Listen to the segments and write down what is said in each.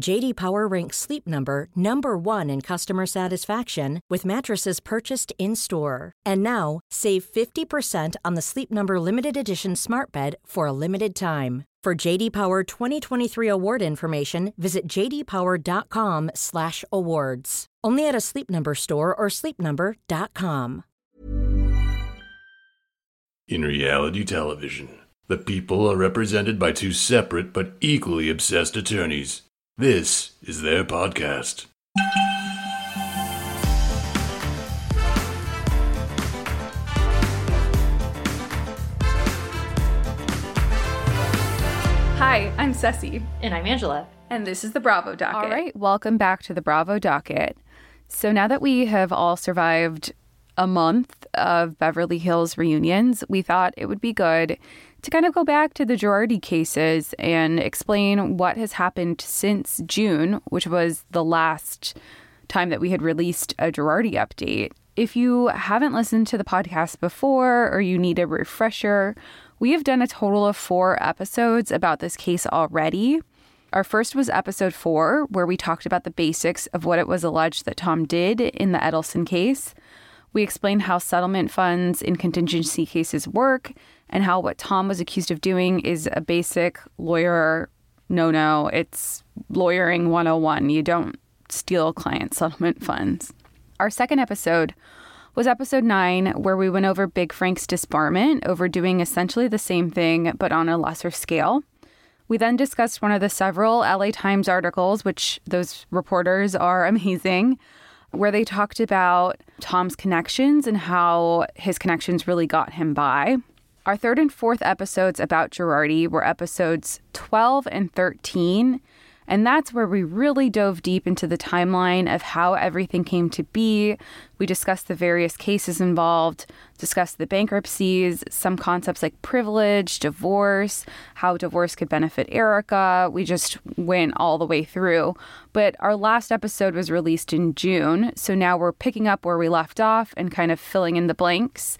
JD Power ranks Sleep Number number 1 in customer satisfaction with mattresses purchased in-store. And now, save 50% on the Sleep Number limited edition Smart Bed for a limited time. For JD Power 2023 award information, visit jdpower.com/awards. Only at a Sleep Number store or sleepnumber.com. In reality television, the people are represented by two separate but equally obsessed attorneys. This is their podcast. Hi, I'm Ceci, And I'm Angela. and this is the Bravo Docket. All right, welcome back to the Bravo docket. So now that we have all survived a month of Beverly Hills reunions, we thought it would be good to kind of go back to the Girardi cases and explain what has happened since June, which was the last time that we had released a Girardi update. If you haven't listened to the podcast before or you need a refresher, we have done a total of four episodes about this case already. Our first was episode four, where we talked about the basics of what it was alleged that Tom did in the Edelson case. We explained how settlement funds in contingency cases work and how what Tom was accused of doing is a basic lawyer no no. It's lawyering 101. You don't steal client settlement funds. Our second episode was episode nine, where we went over Big Frank's disbarment over doing essentially the same thing but on a lesser scale. We then discussed one of the several LA Times articles, which those reporters are amazing, where they talked about Tom's connections and how his connections really got him by. Our third and fourth episodes about Girardi were episodes 12 and 13. And that's where we really dove deep into the timeline of how everything came to be. We discussed the various cases involved, discussed the bankruptcies, some concepts like privilege, divorce, how divorce could benefit Erika. We just went all the way through. But our last episode was released in June. So now we're picking up where we left off and kind of filling in the blanks.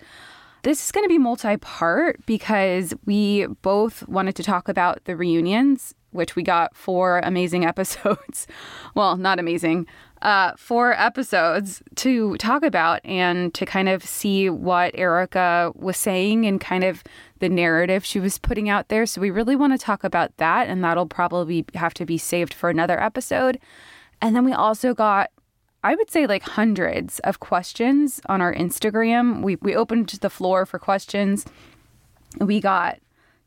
This is going to be multi part because we both wanted to talk about the reunions, which we got four amazing episodes. well, not amazing, uh, four episodes to talk about and to kind of see what Erika was saying and kind of the narrative she was putting out there. So we really want to talk about that, and that'll probably have to be saved for another episode. And then we also got I would say like hundreds of questions on our Instagram. We we opened the floor for questions. We got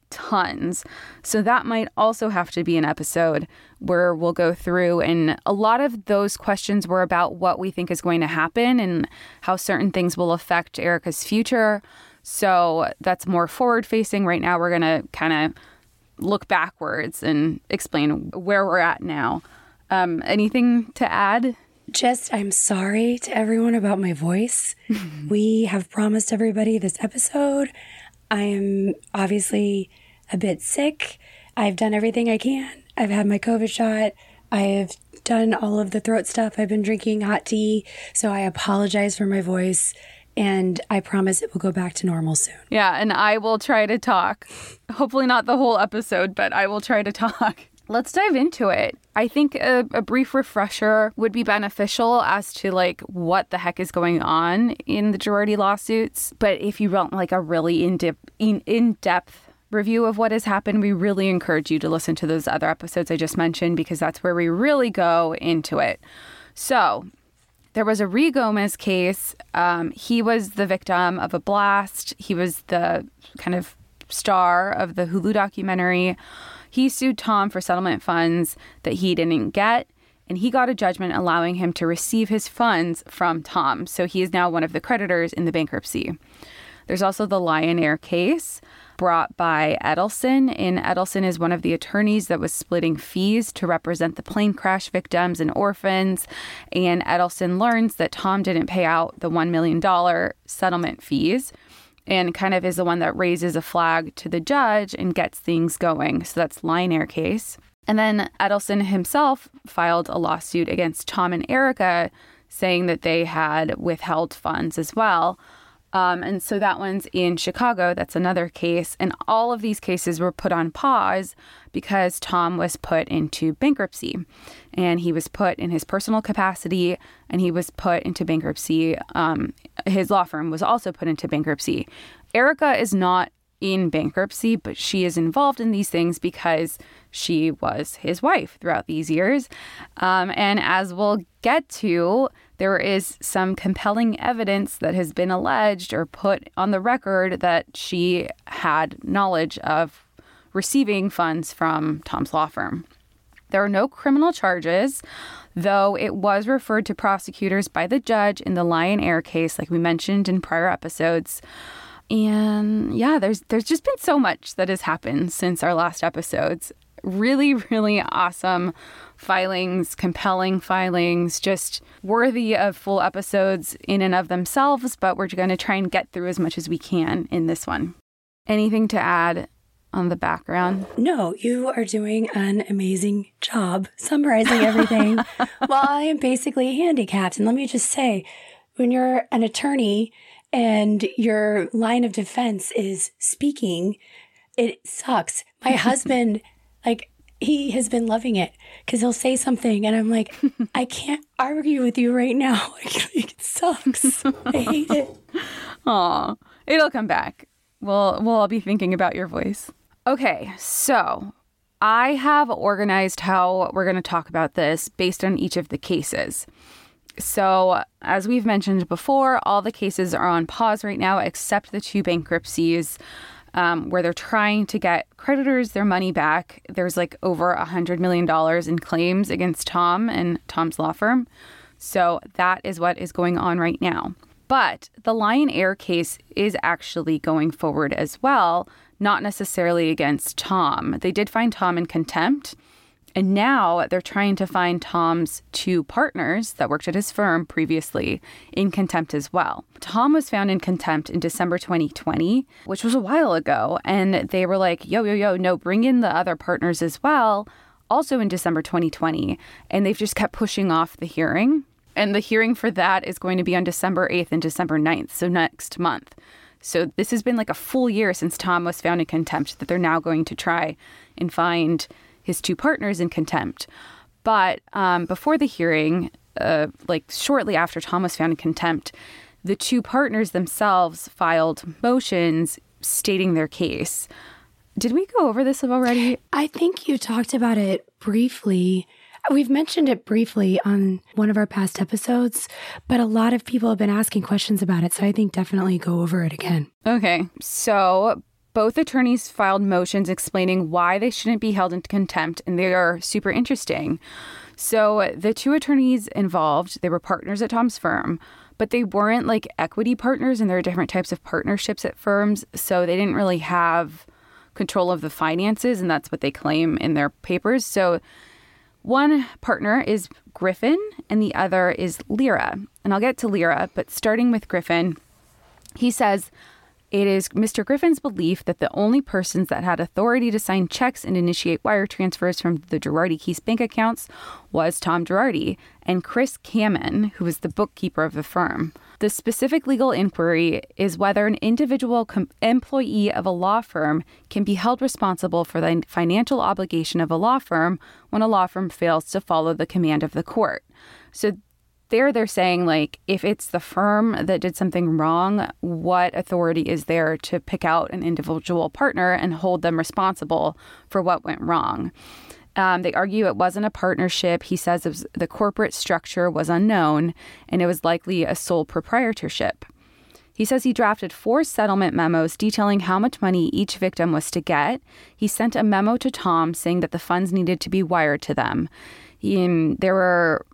tons. So that might also have to be an episode where we'll go through and a lot of those questions were about what we think is going to happen and how certain things will affect Erika's future. So that's more forward facing. Right now we're going to kind of look backwards and explain where we're at now. Um, anything to add? Just, I'm sorry to everyone about my voice. we have promised everybody this episode. I am obviously a bit sick. I've done everything I can. I've had my COVID shot. I have done all of the throat stuff. I've been drinking hot tea. So I apologize for my voice. And I promise it will go back to normal soon. Yeah, and I will try to talk. Hopefully, not the whole episode, but I will try to talk. Let's dive into it. I think a, a, brief refresher would be beneficial as to like what the heck is going on in the Girardi lawsuits. But if you want like a really in depth in, in depth review of what has happened, we really encourage you to listen to those other episodes I just mentioned because that's where we really go into it. So there was a Ruigomez case. Um, he was the victim of a blast. He was the kind of star of the Hulu documentary. He sued Tom for settlement funds that he didn't get, and he got a judgment allowing him to receive his funds from Tom. So he is now one of the creditors in the bankruptcy. There's also the Lion Air case brought by Edelson. And Edelson is one of the attorneys that was splitting fees to represent the plane crash victims and orphans. And Edelson learns that Tom didn't pay out the $1 million settlement fees and kind of is the one that raises a flag to the judge and gets things going. So that's Lion Air case. And then Edelson himself filed a lawsuit against Tom and Erika saying that they had withheld funds as well. Um, and so that one's in Chicago. That's another case. And all of these cases were put on pause because Tom was put into bankruptcy. And he was put in his personal capacity and he was put into bankruptcy. Um, his law firm was also put into bankruptcy. Erika is not in bankruptcy, but she is involved in these things because she was his wife throughout these years. Um, and as we'll get to, there is some compelling evidence that has been alleged or put on the record that she had knowledge of receiving funds from Tom's law firm. There are no criminal charges, though it was referred to prosecutors by the judge in the Lion Air case, like we mentioned in prior episodes. And yeah, there's there's just been so much that has happened since our last episodes. Really, really awesome filings, compelling filings, just worthy of full episodes in and of themselves, but we're going to try and get through as much as we can in this one. Anything to add on the background? No, you are doing an amazing job summarizing everything. well, I am basically handicapped. And let me just say, when you're an attorney and your line of defense is speaking, it sucks. My husband, like, he has been loving it because he'll say something and I'm like, I can't argue with you right now. it sucks. I hate it. Aw, it'll come back. We'll we'll all be thinking about your voice. Okay, so I have organized how we're going to talk about this based on each of the cases. So, as we've mentioned before, all the cases are on pause right now except the two bankruptcies um, where they're trying to get creditors their money back. There's like over a $100 million in claims against Tom and Tom's law firm. So, that is what is going on right now. But the Lion Air case is actually going forward as well, not necessarily against Tom. They did find Tom in contempt and now they're trying to find Tom's two partners that worked at his firm previously in contempt as well. Tom was found in contempt in December 2020, which was a while ago. And they were like, yo, yo, yo, no, bring in the other partners as well, also in December 2020. And they've just kept pushing off the hearing. And the hearing for that is going to be on December 8th and December 9th, so next month. So this has been like a full year since Tom was found in contempt that they're now going to try and find his two partners in contempt. But um, before the hearing, uh, like shortly after Tom was found in contempt, the two partners themselves filed motions stating their case. Did we go over this already? I think you talked about it briefly. We've mentioned it briefly on one of our past episodes, but a lot of people have been asking questions about it. So I think definitely go over it again. Okay. So both attorneys filed motions explaining why they shouldn't be held in contempt, and they are super interesting. So, the two attorneys involved, they were partners at Tom's firm, but they weren't like equity partners, and there are different types of partnerships at firms. So, they didn't really have control of the finances, and that's what they claim in their papers. So, one partner is Griffin, and the other is Lira. And I'll get to Lira, but starting with Griffin, he says, It is Mr. Griffin's belief that the only persons that had authority to sign checks and initiate wire transfers from the Girardi Keese bank accounts was Tom Girardi and Chris Kamon, who was the bookkeeper of the firm. The specific legal inquiry is whether an individual com- employee of a law firm can be held responsible for the financial obligation of a law firm when a law firm fails to follow the command of the court. So there they're saying like if it's the firm that did something wrong what authority is there to pick out an individual partner and hold them responsible for what went wrong um, they argue it wasn't a partnership he says was, the corporate structure was unknown and it was likely a sole proprietorship he says he drafted four settlement memos detailing how much money each victim was to get. He sent a memo to Tom saying that the funds needed to be wired to them. He, there were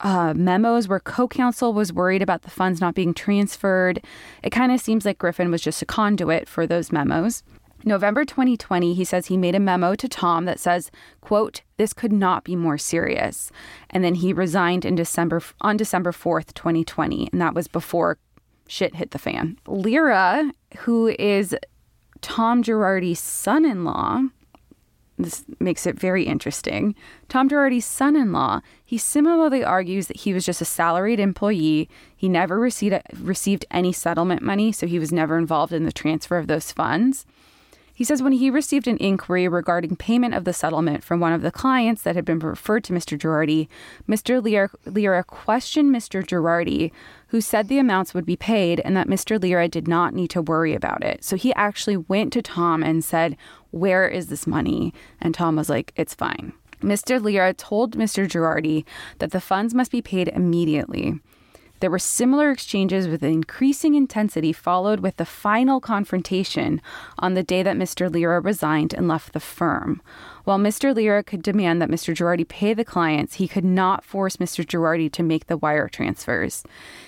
uh, memos where co counsel was worried about the funds not being transferred. It kind of seems like Griffin was just a conduit for those memos. November 2020, he says he made a memo to Tom that says, quote, this could not be more serious. And then he resigned in December on December 4th, 2020, and that was before shit hit the fan. Lira, who is Tom Girardi's son-in-law, this makes it very interesting. Tom Girardi's son in law, he similarly argues that he was just a salaried employee. He never received, received any settlement money, so he was never involved in the transfer of those funds. He says when he received an inquiry regarding payment of the settlement from one of the clients that had been referred to Mr. Girardi, Mr. Lira, questioned Mr. Girardi, who said the amounts would be paid and that Mr. Lira did not need to worry about it. So he actually went to Tom and said, Where is this money? And Tom was like, It's fine. Mr. Lira told Mr. Girardi that the funds must be paid immediately. There were similar exchanges with increasing intensity, followed with the final confrontation on the day that Mr. Lira resigned and left the firm. While Mr. Lira could demand that Mr. Girardi pay the clients, he could not force Mr. Girardi to make the wire transfers.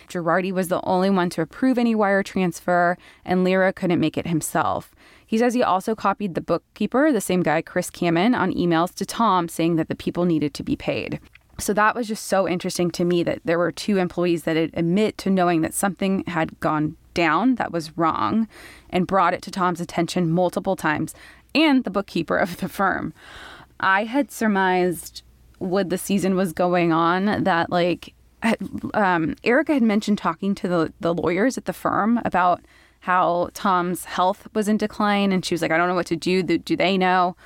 Girardi was the only one to approve any wire transfer, and Lira couldn't make it himself. He says he also copied the bookkeeper, the same guy, Chris Kamon, on emails to Tom saying that the people needed to be paid. So that was just so interesting to me that there were two employees that admit to knowing that something had gone down that was wrong and brought it to Tom's attention multiple times and the bookkeeper of the firm. I had surmised when the season was going on that like um, Erika had mentioned talking to the, the lawyers at the firm about how Tom's health was in decline and she was like, I don't know what to do. Do they know?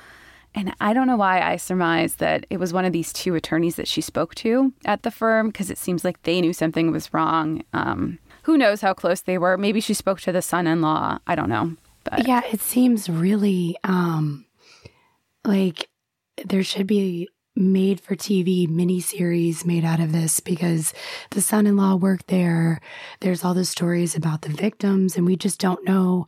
And I don't know why I surmised that it was one of these two attorneys that she spoke to at the firm because it seems like they knew something was wrong. Um, who knows how close they were? Maybe she spoke to the son in law. I don't know. But yeah, it seems really um, like there should be made for TV miniseries made out of this because the son in law worked there. There's all the stories about the victims, and we just don't know.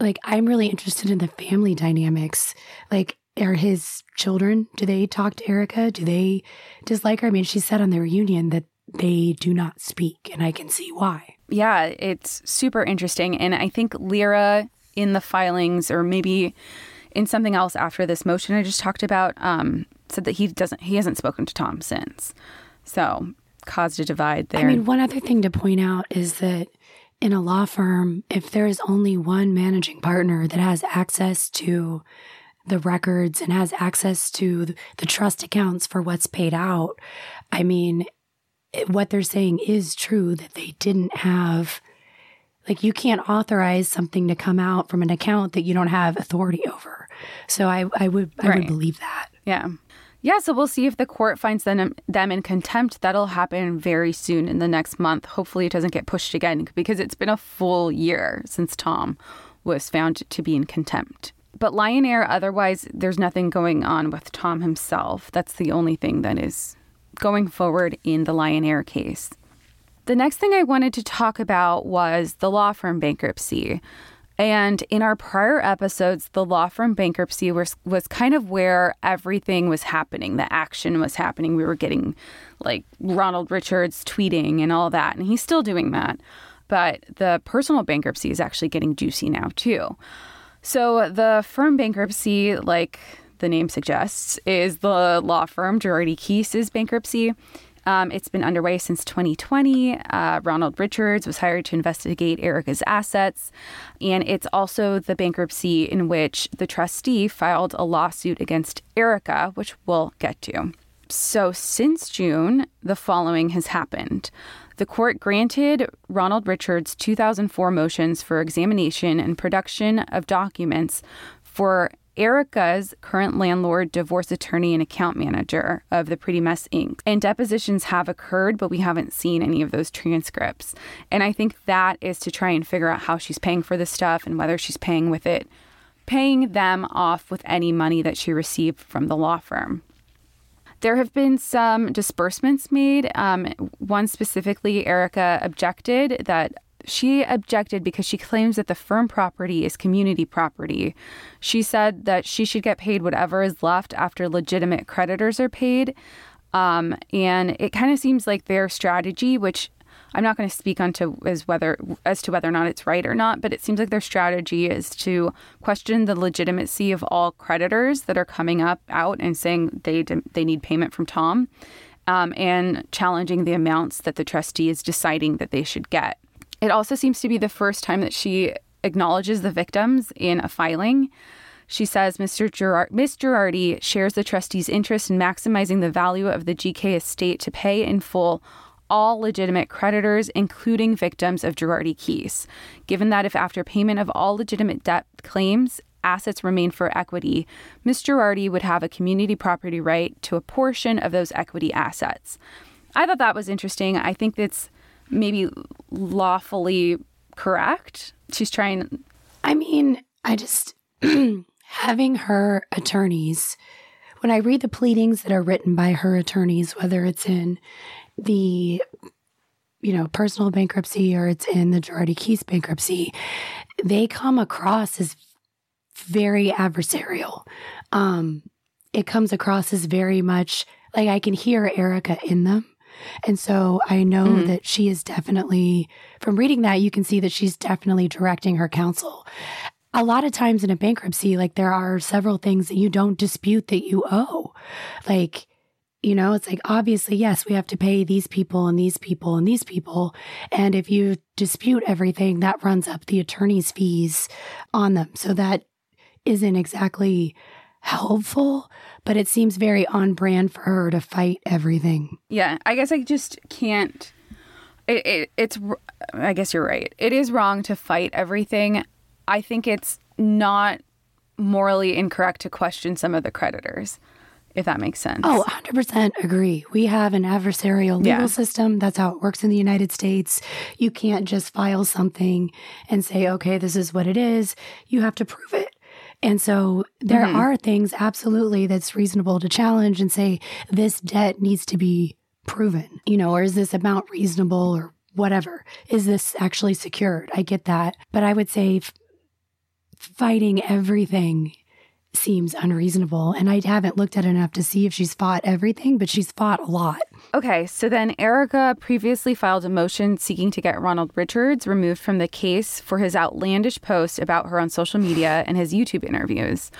Like, I'm really interested in the family dynamics. Like, are his children, do they talk to Erika? Do they dislike her? I mean, she said on the reunion that they do not speak, and I can see why. Yeah, it's super interesting. And I think Lira in the filings, or maybe in something else after this motion I just talked about, um, said that he doesn't, he hasn't spoken to Tom since. So caused a divide there. I mean, one other thing to point out is that in a law firm, if there is only one managing partner that has access to the records and has access to the trust accounts for what's paid out, I mean, what they're saying is true that they didn't have like you can't authorize something to come out from an account that you don't have authority over. So I, I would I right. would believe that. Yeah. Yeah, so we'll see if the court finds them, them in contempt. That'll happen very soon in the next month. Hopefully, it doesn't get pushed again because it's been a full year since Tom was found to be in contempt. But Lion Air, otherwise, there's nothing going on with Tom himself. That's the only thing that is going forward in the Lion Air case. The next thing I wanted to talk about was the law firm bankruptcy. And in our prior episodes, the law firm bankruptcy was, was kind of where everything was happening. The action was happening. We were getting like Ronald Richards tweeting and all that. And he's still doing that. But the personal bankruptcy is actually getting juicy now, too. So the firm bankruptcy, like the name suggests, is the law firm Girardi Keese's bankruptcy. Um, it's been underway since 2020. Uh, Ronald Richards was hired to investigate Erika's assets. And it's also the bankruptcy in which the trustee filed a lawsuit against Erika, which we'll get to. So, since June, the following has happened. The court granted Ronald Richards 2004 motions for examination and production of documents for Erika's current landlord, divorce attorney, and account manager of the Pretty Mess Inc. And depositions have occurred, but we haven't seen any of those transcripts. And I think that is to try and figure out how she's paying for this stuff and whether she's paying with it, paying them off with any money that she received from the law firm. There have been some disbursements made. Um, one specifically, Erika objected that she objected because she claims that the firm property is community property. She said that she should get paid whatever is left after legitimate creditors are paid. Um, and it kind of seems like their strategy, which I'm not going to speak onto as whether as to whether or not it's right or not, but it seems like their strategy is to question the legitimacy of all creditors that are coming up out and saying they they need payment from Tom, um, and challenging the amounts that the trustee is deciding that they should get. It also seems to be the first time that she acknowledges the victims in a filing. She says Mr. Girard- Ms. Girardi shares the trustee's interest in maximizing the value of the GK estate to pay in full all legitimate creditors, including victims of Girardi Keese. Given that if after payment of all legitimate debt claims, assets remain for equity, Ms. Girardi would have a community property right to a portion of those equity assets. I thought that was interesting. I think it's maybe lawfully correct. She's trying. I mean, I just, having her attorneys, when I read the pleadings that are written by her attorneys, whether it's in the you know, personal bankruptcy or it's in the Girardi Keese bankruptcy, they come across as very adversarial. Um, it comes across as very much like I can hear Erika in them. And so I know mm-hmm. that she is definitely, from reading that, you can see that she's definitely directing her counsel. A lot of times in a bankruptcy, like there are several things that you don't dispute that you owe. Like, you know, it's like obviously, yes, we have to pay these people and these people and these people. And if you dispute everything, that runs up the attorney's fees on them. So that isn't exactly helpful, but it seems very on brand for her to fight everything. Yeah, I guess I just can't. It, it, it's, I guess you're right. It is wrong to fight everything. I think it's not morally incorrect to question some of the creditors, if that makes sense. Oh, 100% agree. We have an adversarial legal yeah. system. That's how it works in the United States. You can't just file something and say, okay, this is what it is. You have to prove it. And so there mm-hmm. are things absolutely that's reasonable to challenge and say this debt needs to be proven, you know, or is this amount reasonable or whatever? Is this actually secured? I get that. But I would say f- fighting everything seems unreasonable. And I haven't looked at enough to see if she's fought everything, but she's fought a lot. Okay, so then Erika previously filed a motion seeking to get Ronald Richards removed from the case for his outlandish post about her on social media and his YouTube interviews.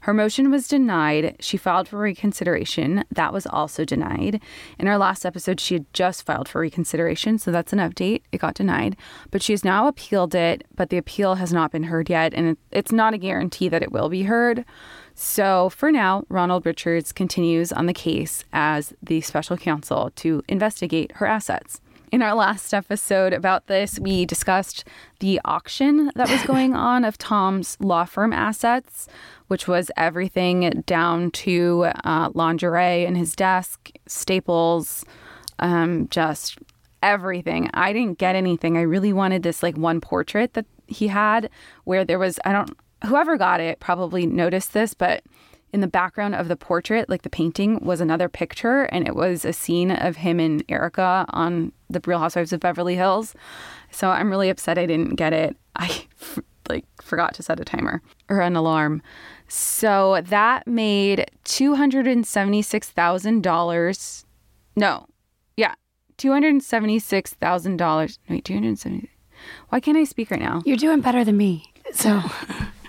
Her motion was denied. She filed for reconsideration. That was also denied. In our last episode, she had just filed for reconsideration, so that's an update. It got denied. But she has now appealed it, but the appeal has not been heard yet, and it's not a guarantee that it will be heard. So for now, Ronald Richards continues on the case as the special counsel to investigate her assets. In our last episode about this, we discussed the auction that was going on of Tom's law firm assets, which was everything down to uh, lingerie in his desk, staples, um, just everything. I didn't get anything. I really wanted this like one portrait that he had where there was, I don't, whoever got it probably noticed this, but in the background of the portrait, like the painting, was another picture, and it was a scene of him and Erika on the Real Housewives of Beverly Hills. So I'm really upset I didn't get it. I like forgot to set a timer or an alarm. So that made two hundred and seventy six thousand dollars. No, yeah, two hundred seventy six thousand dollars. Wait, two hundred seventy. Why can't I speak right now? You're doing better than me. So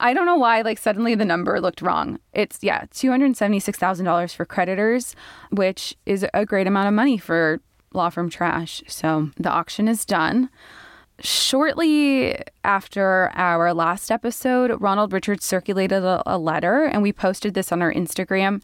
I don't know why, like, suddenly the number looked wrong. It's, yeah, $276,000 for creditors, which is a great amount of money for law firm trash. So the auction is done. Shortly after our last episode, Ronald Richards circulated a, a, letter, and we posted this on our Instagram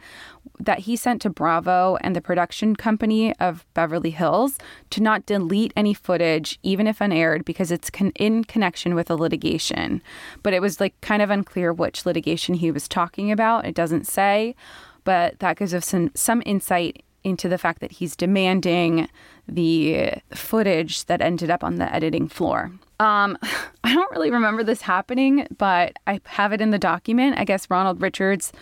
that he sent to Bravo and the production company of Beverly Hills to not delete any footage, even if unaired, because it's con- in connection with a litigation. But it was like kind of unclear which litigation he was talking about. It doesn't say, but that gives us some, some insight into the fact that he's demanding the footage that ended up on the editing floor. Um, I don't really remember this happening, but I have it in the document. I guess Ronald Richards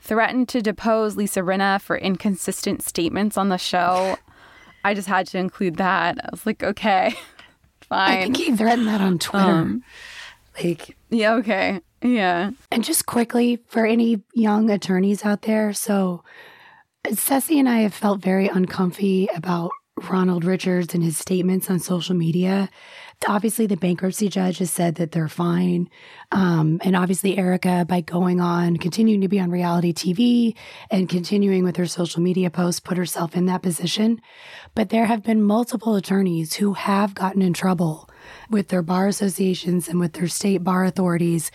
threatened to depose Lisa Rinna for inconsistent statements on the show. I just had to include that. I was like, okay, fine. I think he threatened that on Twitter. Um, like, yeah, okay. Yeah. And just quickly for any young attorneys out there, so Ceci and I have felt very uncomfy about Ronald Richards and his statements on social media. Obviously, the bankruptcy judge has said that they're fine. Um, and obviously, Erika, by going on, continuing to be on reality TV and continuing with her social media posts, put herself in that position. But there have been multiple attorneys who have gotten in trouble with their bar associations and with their state bar authorities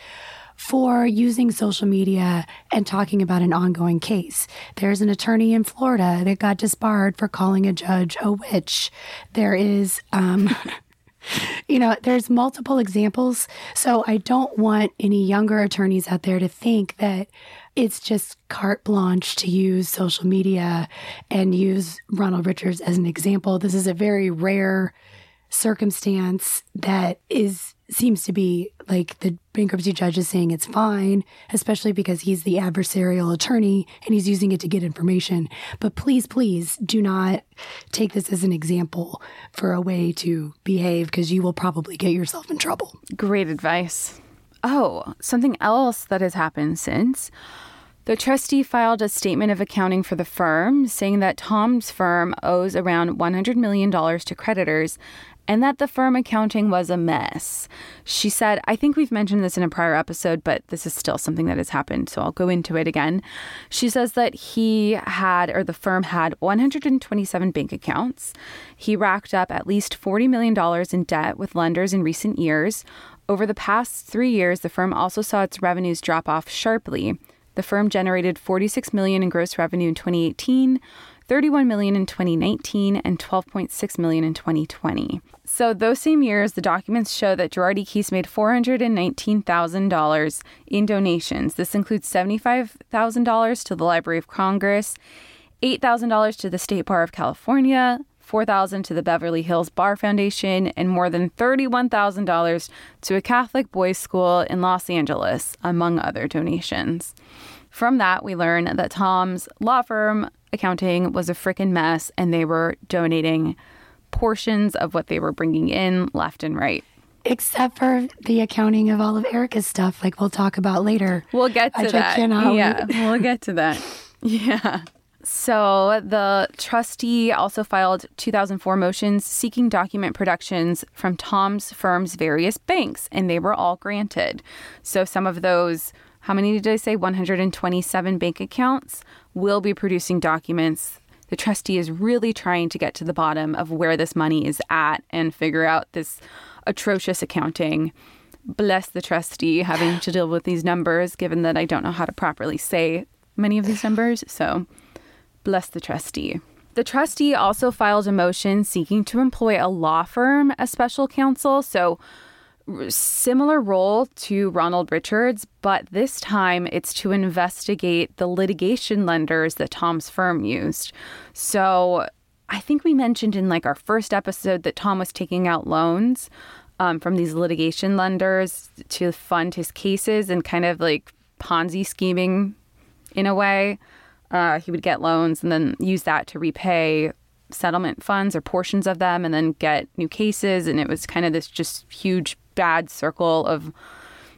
for using social media and talking about an ongoing case. There's an attorney in Florida that got disbarred for calling a judge a witch. There is, um, you know, there's multiple examples. So I don't want any younger attorneys out there to think that it's just carte blanche to use social media and use Ronald Richards as an example. This is a very rare circumstance that is seems to be like the bankruptcy judge is saying it's fine, especially because he's the adversarial attorney and he's using it to get information. But please, please do not take this as an example for a way to behave because you will probably get yourself in trouble. Great advice. Oh, something else that has happened since. The trustee filed a statement of accounting for the firm, saying that Tom's firm owes around $100 million to creditors and that the firm accounting was a mess. She said, I think we've mentioned this in a prior episode, but this is still something that has happened, so I'll go into it again. She says that he had, or the firm had, 127 bank accounts. He racked up at least $40 million in debt with lenders in recent years. Over the past three years, the firm also saw its revenues drop off sharply. The firm generated 46 million in gross revenue in 2018, 31 million in 2019 and 12.6 million in 2020. So those same years, the documents show that Girardi Keese made $419,000 in donations. This includes $75,000 to the Library of Congress, $8,000 to the State Bar of California, $4,000 to the Beverly Hills Bar Foundation and more than $31,000 to a Catholic boys' school in Los Angeles, among other donations. From that, we learn that Tom's law firm accounting was a freaking mess and they were donating portions of what they were bringing in left and right. Except for the accounting of all of Erika's stuff, like we'll talk about later. We'll get to that. yeah, we'll get to that. Yeah. So the trustee also filed 2004 motions seeking document productions from Tom's firm's various banks, and they were all granted. So some of those, how many did I say? 127 bank accounts will be producing documents. The trustee is really trying to get to the bottom of where this money is at and figure out this atrocious accounting. Bless the trustee having to deal with these numbers, given that I don't know how to properly say many of these numbers. So, bless the trustee. The trustee also filed a motion seeking to employ a law firm as special counsel. So, similar role to Ronald Richards, but this time it's to investigate the litigation lenders that Tom's firm used. So I think we mentioned in like our first episode that Tom was taking out loans um, from these litigation lenders to fund his cases and kind of like Ponzi scheming in a way. Uh, he would get loans and then use that to repay settlement funds or portions of them and then get new cases. And it was kind of this just huge bad circle of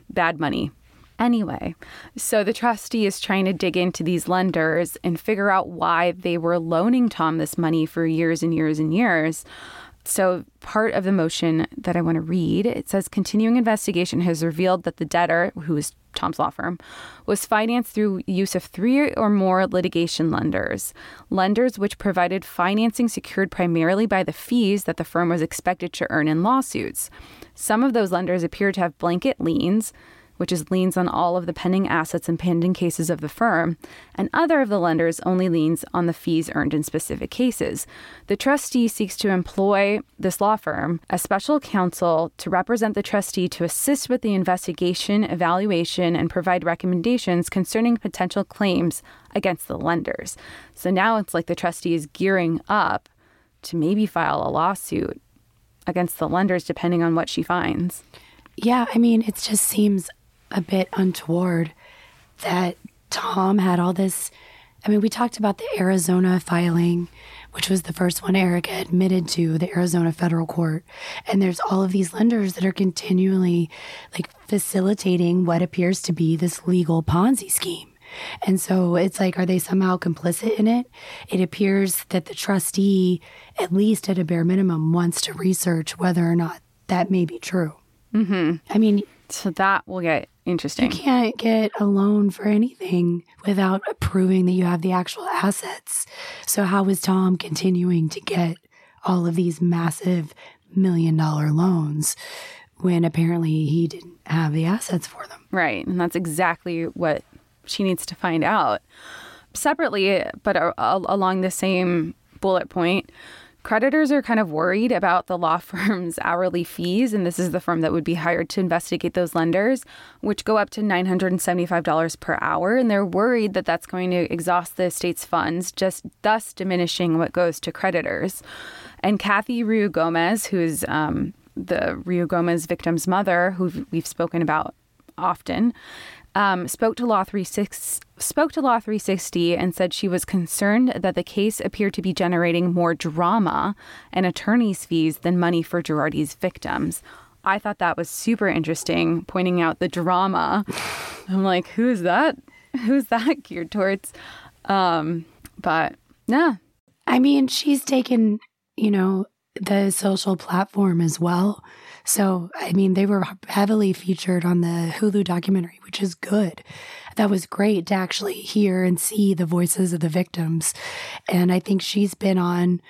bad money. Anyway, so the trustee is trying to dig into these lenders and figure out why they were loaning Tom this money for years and years and years. So, part of the motion that I want to read it says continuing investigation has revealed that the debtor, who is Tom's law firm, was financed through use of three or more litigation lenders, lenders which provided financing secured primarily by the fees that the firm was expected to earn in lawsuits. Some of those lenders appear to have blanket liens, which is liens on all of the pending assets and pending cases of the firm, and other of the lenders only liens on the fees earned in specific cases. The trustee seeks to employ this law firm as special counsel to represent the trustee to assist with the investigation, evaluation, and provide recommendations concerning potential claims against the lenders. So now it's like the trustee is gearing up to maybe file a lawsuit against the lenders depending on what she finds. Yeah, I mean, it just seems a bit untoward that Tom had all this. I mean, we talked about the Arizona filing, which was the first one Erika admitted to the Arizona federal court. And there's all of these lenders that are continually like facilitating what appears to be this legal Ponzi scheme. And so it's like, are they somehow complicit in it? It appears that the trustee, at least at a bare minimum, wants to research whether or not that may be true. Mm-hmm. I mean, so that will get interesting. You can't get a loan for anything without proving that you have the actual assets. So, how is Tom continuing to get all of these massive million dollar loans when apparently he didn't have the assets for them? Right. And that's exactly what she needs to find out. Separately, but along the same bullet point, Creditors are kind of worried about the law firm's hourly fees, and this is the firm that would be hired to investigate those lenders, which go up to $975 per hour. And they're worried that that's going to exhaust the estate's funds, just thus diminishing what goes to creditors. And Kathy Ruigomez, who's um, the Ruigomez victim's mother, who we've spoken about often, um, spoke to Law 360 spoke to Law 360 and said she was concerned that the case appeared to be generating more drama and attorney's fees than money for Girardi's victims. I thought that was super interesting, pointing out the drama. I'm like, who's that? Who's that geared towards? Um, but yeah. I mean, she's taken, you know, the social platform as well. So, I mean, they were heavily featured on the Hulu documentary, which is good. That was great to actually hear and see the voices of the victims. And I think she's been on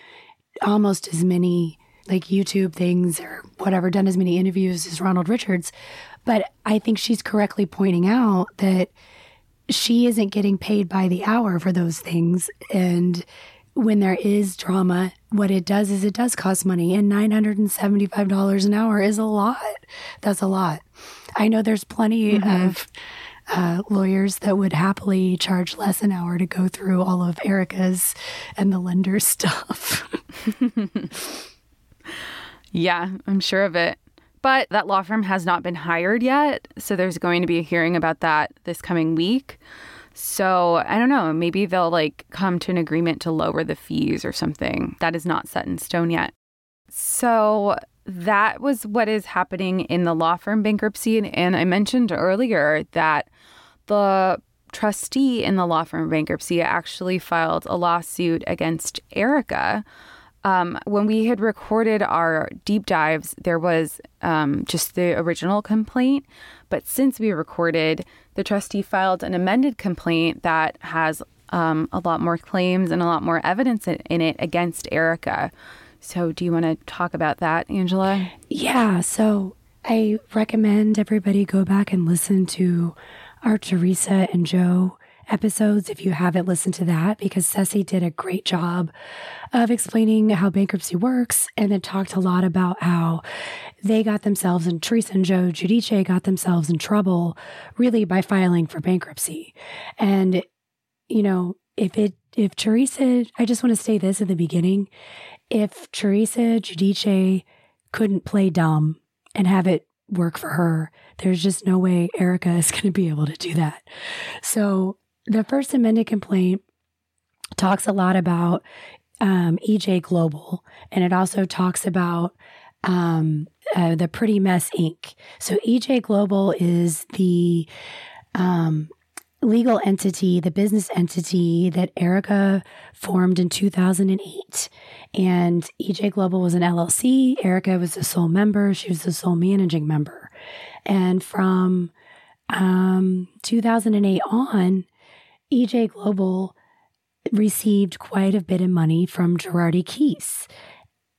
almost as many like YouTube things or whatever, done as many interviews as Ronald Richards. But I think she's correctly pointing out that she isn't getting paid by the hour for those things. And when there is drama, what it does is it does cost money, and $975 an hour is a lot. That's a lot. I know there's plenty mm-hmm. of uh, lawyers that would happily charge less an hour to go through all of Erika's and the lender's stuff. yeah, I'm sure of it. But that law firm has not been hired yet. So there's going to be a hearing about that this coming week. So I don't know. Maybe they'll like come to an agreement to lower the fees or something. That is not set in stone yet. So that was what is happening in the law firm bankruptcy. And I mentioned earlier that the trustee in the law firm bankruptcy actually filed a lawsuit against Erika. Um, when we had recorded our deep dives, there was um, just the original complaint. But since we recorded, the trustee filed an amended complaint that has um, a lot more claims and a lot more evidence in it against Erika. So, do you want to talk about that, Angela? Yeah. So, I recommend everybody go back and listen to our Teresa and Joe episodes if you haven't listened to that, because Ceci did a great job of explaining how bankruptcy works and then talked a lot about how they got themselves and Teresa and Joe Giudice got themselves in trouble really by filing for bankruptcy. And, you know, if it, if Teresa, I just want to say this at the beginning, if Teresa Giudice couldn't play dumb and have it work for her, there's just no way Erika is going to be able to do that. So the First Amendment complaint talks a lot about um, EJ Global, and it also talks about um, uh, the Pretty Mess Inc. So EJ Global is the um, legal entity, the business entity that Erika formed in 2008. And EJ Global was an LLC. Erika was the sole member. She was the sole managing member. And from um, 2008 on, EJ Global received quite a bit of money from Girardi Keese.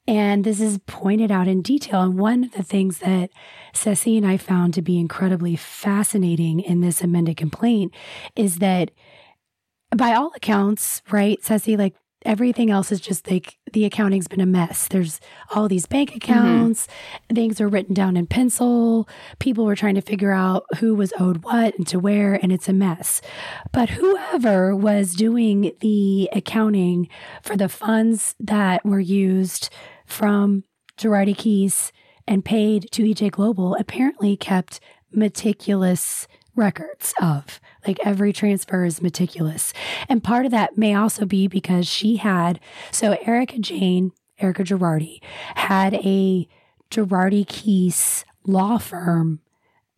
And this is pointed out in detail. And one of the things that Ceci and I found to be incredibly fascinating in this amended complaint is that by all accounts, right, Ceci, like everything else is just like the accounting's been a mess. There's all these bank accounts, mm-hmm. things are written down in pencil. People were trying to figure out who was owed what and to where, and it's a mess. But whoever was doing the accounting for the funds that were used from Girardi Keese and paid to EJ Global apparently kept meticulous records of. Like every transfer is meticulous. And part of that may also be because she had, so Erika Jayne, Erika Girardi, had a Girardi Keese law firm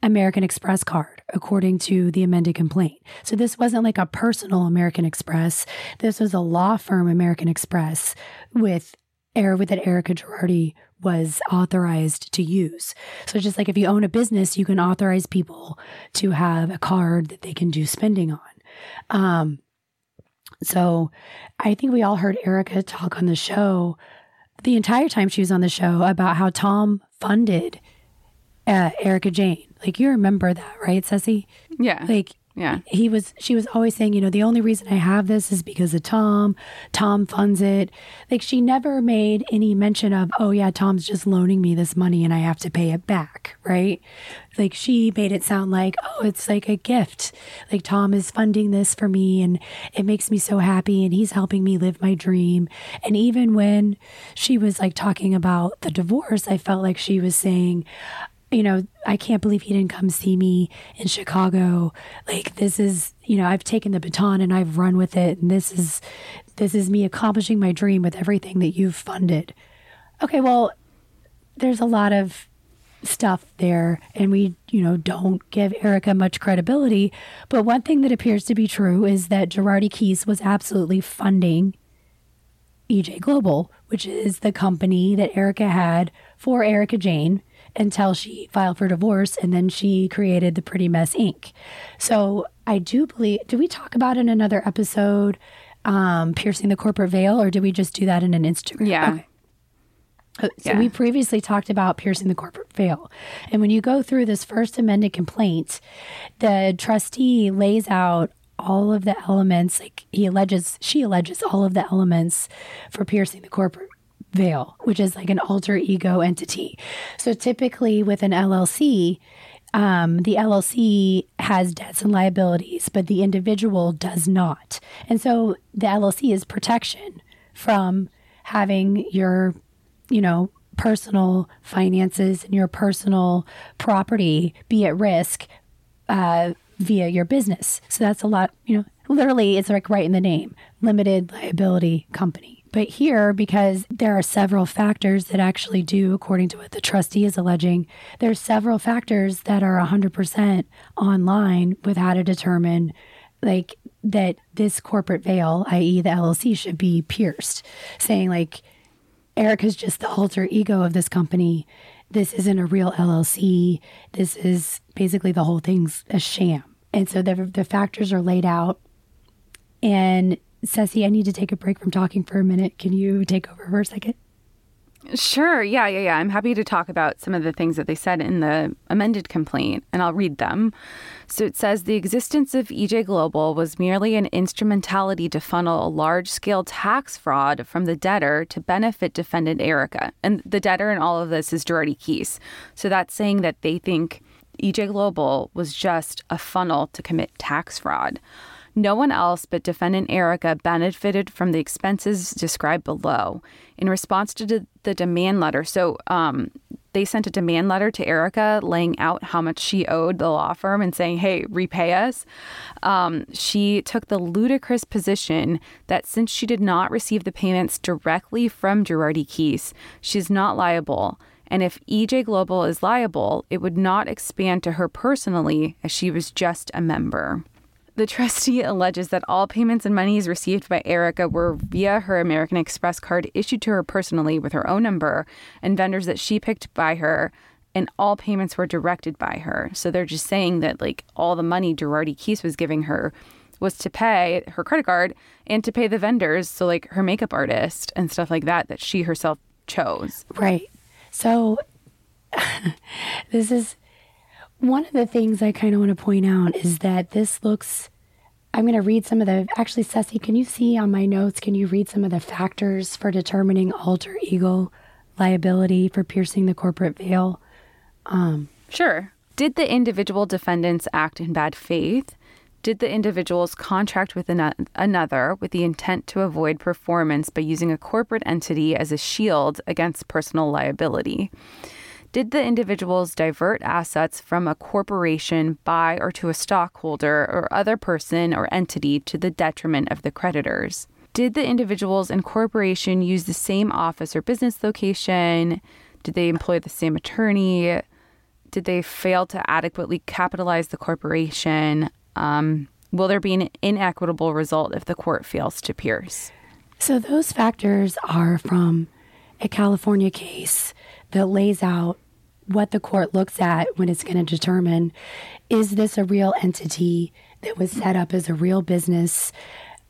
American Express card, according to the amended complaint. So this wasn't like a personal American Express. This was a law firm American Express with air with that Erika Girardi was authorized to use. So just like if you own a business, you can authorize people to have a card that they can do spending on. Um, so I think we all heard Erika talk on the show the entire time she was on the show about how Tom funded uh, Erika Jayne. Like you remember that, right, Ceci? Yeah. Like yeah. He was, she was always saying, you know, the only reason I have this is because of Tom. Tom funds it. Like she never made any mention of, oh, yeah, Tom's just loaning me this money and I have to pay it back. Right. Like she made it sound like, oh, it's like a gift. Like Tom is funding this for me and it makes me so happy and he's helping me live my dream. And even when she was like talking about the divorce, I felt like she was saying, you know, I can't believe he didn't come see me in Chicago. Like this is, you know, I've taken the baton and I've run with it and this is this is me accomplishing my dream with everything that you've funded. Okay, well, there's a lot of stuff there and we, you know, don't give Erika much credibility, but one thing that appears to be true is that Girardi Keese was absolutely funding EJ Global, which is the company that Erika had for Erika Jayne until she filed for divorce and then she created the Pretty Mess Inc. So I do believe, did we talk about in another episode um, piercing the corporate veil or did we just do that in an Instagram? Yeah. Okay. Uh, so yeah. we previously talked about piercing the corporate veil. And when you go through this first amended complaint, the trustee lays out all of the elements like he alleges she alleges all of the elements for piercing the corporate veil, which is like an alter ego entity. So typically with an LLC, um, the LLC has debts and liabilities, but the individual does not. And so the LLC is protection from having your, you know, personal finances and your personal property be at risk uh, via your business. So that's a lot, you know, literally, it's like right in the name limited liability company. But here, because there are several factors that actually do, according to what the trustee is alleging, there's several factors that are 100% online with how to determine like that this corporate veil, i.e., the LLC, should be pierced, saying like Erika's just the alter ego of this company. This isn't a real LLC. This is basically the whole thing's a sham. And so the, the factors are laid out. And Ceci, I need to take a break from talking for a minute. Can you take over for a second? Sure. Yeah, yeah, yeah. I'm happy to talk about some of the things that they said in the amended complaint, and I'll read them. So it says the existence of EJ Global was merely an instrumentality to funnel a large scale tax fraud from the debtor to benefit defendant Erika. And the debtor in all of this is Girardi Keese. So that's saying that they think EJ Global was just a funnel to commit tax fraud. No one else but defendant Erika benefited from the expenses described below. In response to the demand letter, so um, they sent a demand letter to Erika laying out how much she owed the law firm and saying, hey, repay us. Um, she took the ludicrous position that since she did not receive the payments directly from Girardi Keese, she's not liable. And if EJ Global is liable, it would not expand to her personally as she was just a member. The trustee alleges that all payments and monies received by Erika were via her American Express card issued to her personally with her own number and vendors that she picked by her and all payments were directed by her. So they're just saying that like all the money Girardi Keese was giving her was to pay her credit card and to pay the vendors, so like her makeup artist and stuff like that that she herself chose. Right. So this is one of the things I kind of want to point out is that this looks I'm going to read some of the actually Ceci, can you see on my notes can you read some of the factors for determining alter ego liability for piercing the corporate veil? Um, sure. Did the individual defendants act in bad faith? Did the individuals contract with an- another with the intent to avoid performance by using a corporate entity as a shield against personal liability? Did the individuals divert assets from a corporation by or to a stockholder or other person or entity to the detriment of the creditors? Did the individuals and corporation use the same office or business location? Did they employ the same attorney? Did they fail to adequately capitalize the corporation? Um, will there be an inequitable result if the court fails to pierce? So, those factors are from a California case that lays out what the court looks at when it's going to determine is this a real entity that was set up as a real business?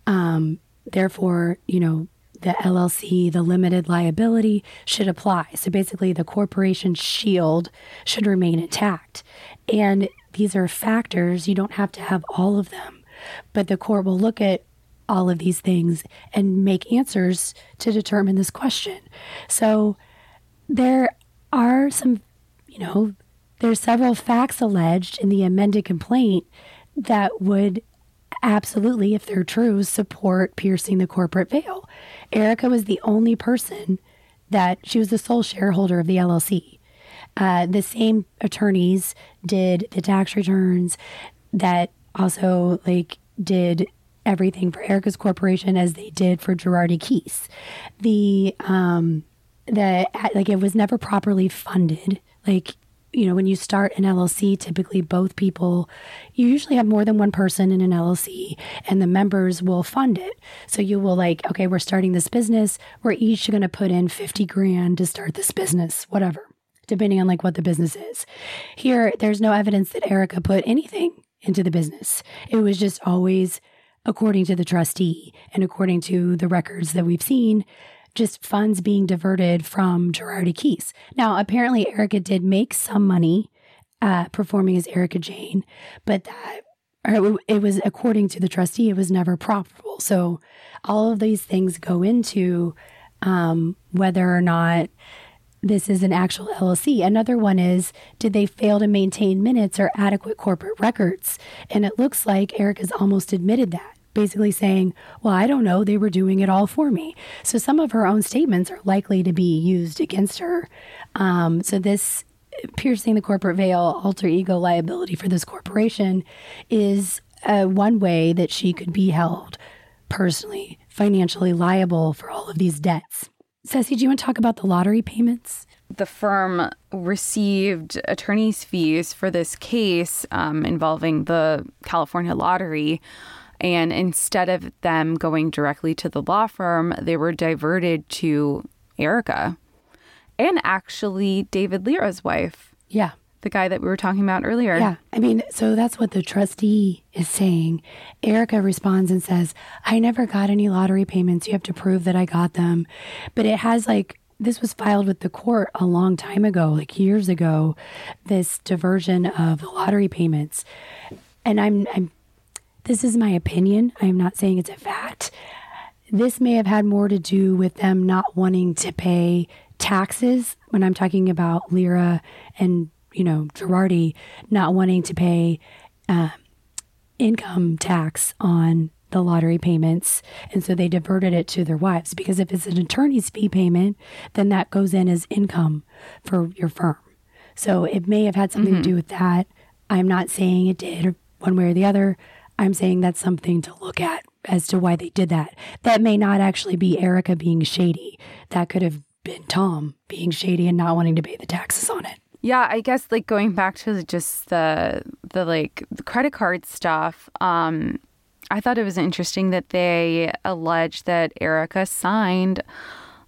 Um, therefore, you know, the LLC, the limited liability should apply. So basically, the corporation shield should remain intact. And these are factors, you don't have to have all of them, but the court will look at all of these things and make answers to determine this question. So there are some, you know, there's several facts alleged in the amended complaint that would absolutely, if they're true, support piercing the corporate veil. Erika was the only person that she was the sole shareholder of the LLC. Uh, the same attorneys did the tax returns that also like did everything for Erika's corporation as they did for Girardi Keese. The um the like it was never properly funded. Like you know, when you start an LLC, typically both people, you usually have more than one person in an LLC and the members will fund it. So you will like, okay, we're starting this business. We're each going to put in 50 grand to start this business, whatever, depending on like what the business is. Here, there's no evidence that Erika put anything into the business. It was just always according to the trustee and according to the records that we've seen just funds being diverted from Girardi Keese. Now, apparently, Erika did make some money uh, performing as Erika Jayne, but that it was according to the trustee, it was never profitable. So, all of these things go into um, whether or not this is an actual LLC. Another one is did they fail to maintain minutes or adequate corporate records? And it looks like Erika's almost admitted that basically saying, Well, I don't know, they were doing it all for me. So some of her own statements are likely to be used against her. Um, so this piercing the corporate veil, alter ego liability for this corporation is uh, one way that she could be held personally, financially liable for all of these debts. Ceci, do you want to talk about the lottery payments? The firm received attorney's fees for this case um, involving the California lottery. And instead of them going directly to the law firm, they were diverted to Erika and actually David Lira's wife. Yeah. The guy that we were talking about earlier. Yeah. I mean, so that's what the trustee is saying. Erika responds and says, I never got any lottery payments. You have to prove that I got them. But it has like, this was filed with the court a long time ago, like years ago, this diversion of the lottery payments. And I'm, I'm this is my opinion. I am not saying it's a fact. This may have had more to do with them not wanting to pay taxes when I'm talking about Lira and, you know, Girardi not wanting to pay uh, income tax on the lottery payments. And so they diverted it to their wives because if it's an attorney's fee payment, then that goes in as income for your firm. So it may have had something mm-hmm. to do with that. I'm not saying it did one way or the other. I'm saying that's something to look at as to why they did that. That may not actually be Erika being shady. That could have been Tom being shady and not wanting to pay the taxes on it. Yeah, I guess like going back to just the the like the credit card stuff, um I thought it was interesting that they alleged that Erika signed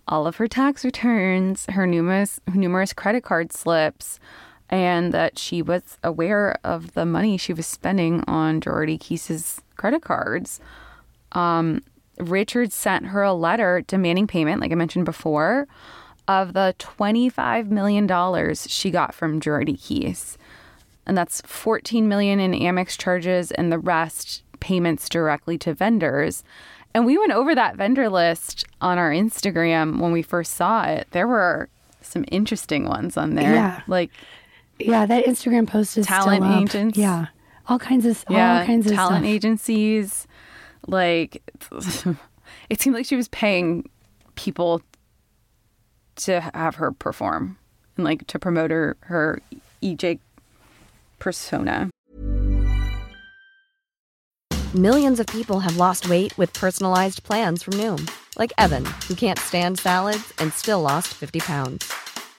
all of her tax returns, her numerous numerous credit card slips, and that she was aware of the money she was spending on Girardi Keese's credit cards. Um, Richard sent her a letter demanding payment, like I mentioned before, of the $25 million she got from Girardi Keese. And that's 14 million in Amex charges and the rest payments directly to vendors. And we went over that vendor list on our Instagram when we first saw it. There were some interesting ones on there. Yeah. Like Yeah, that Instagram post is Talent still up. agents. Yeah, all kinds of yeah, all kinds of talent stuff. agencies. Like it seemed like she was paying people to have her perform and like to promote her her EJ persona. Millions of people have lost weight with personalized plans from Noom, like Evan, who can't stand salads and still lost 50 pounds.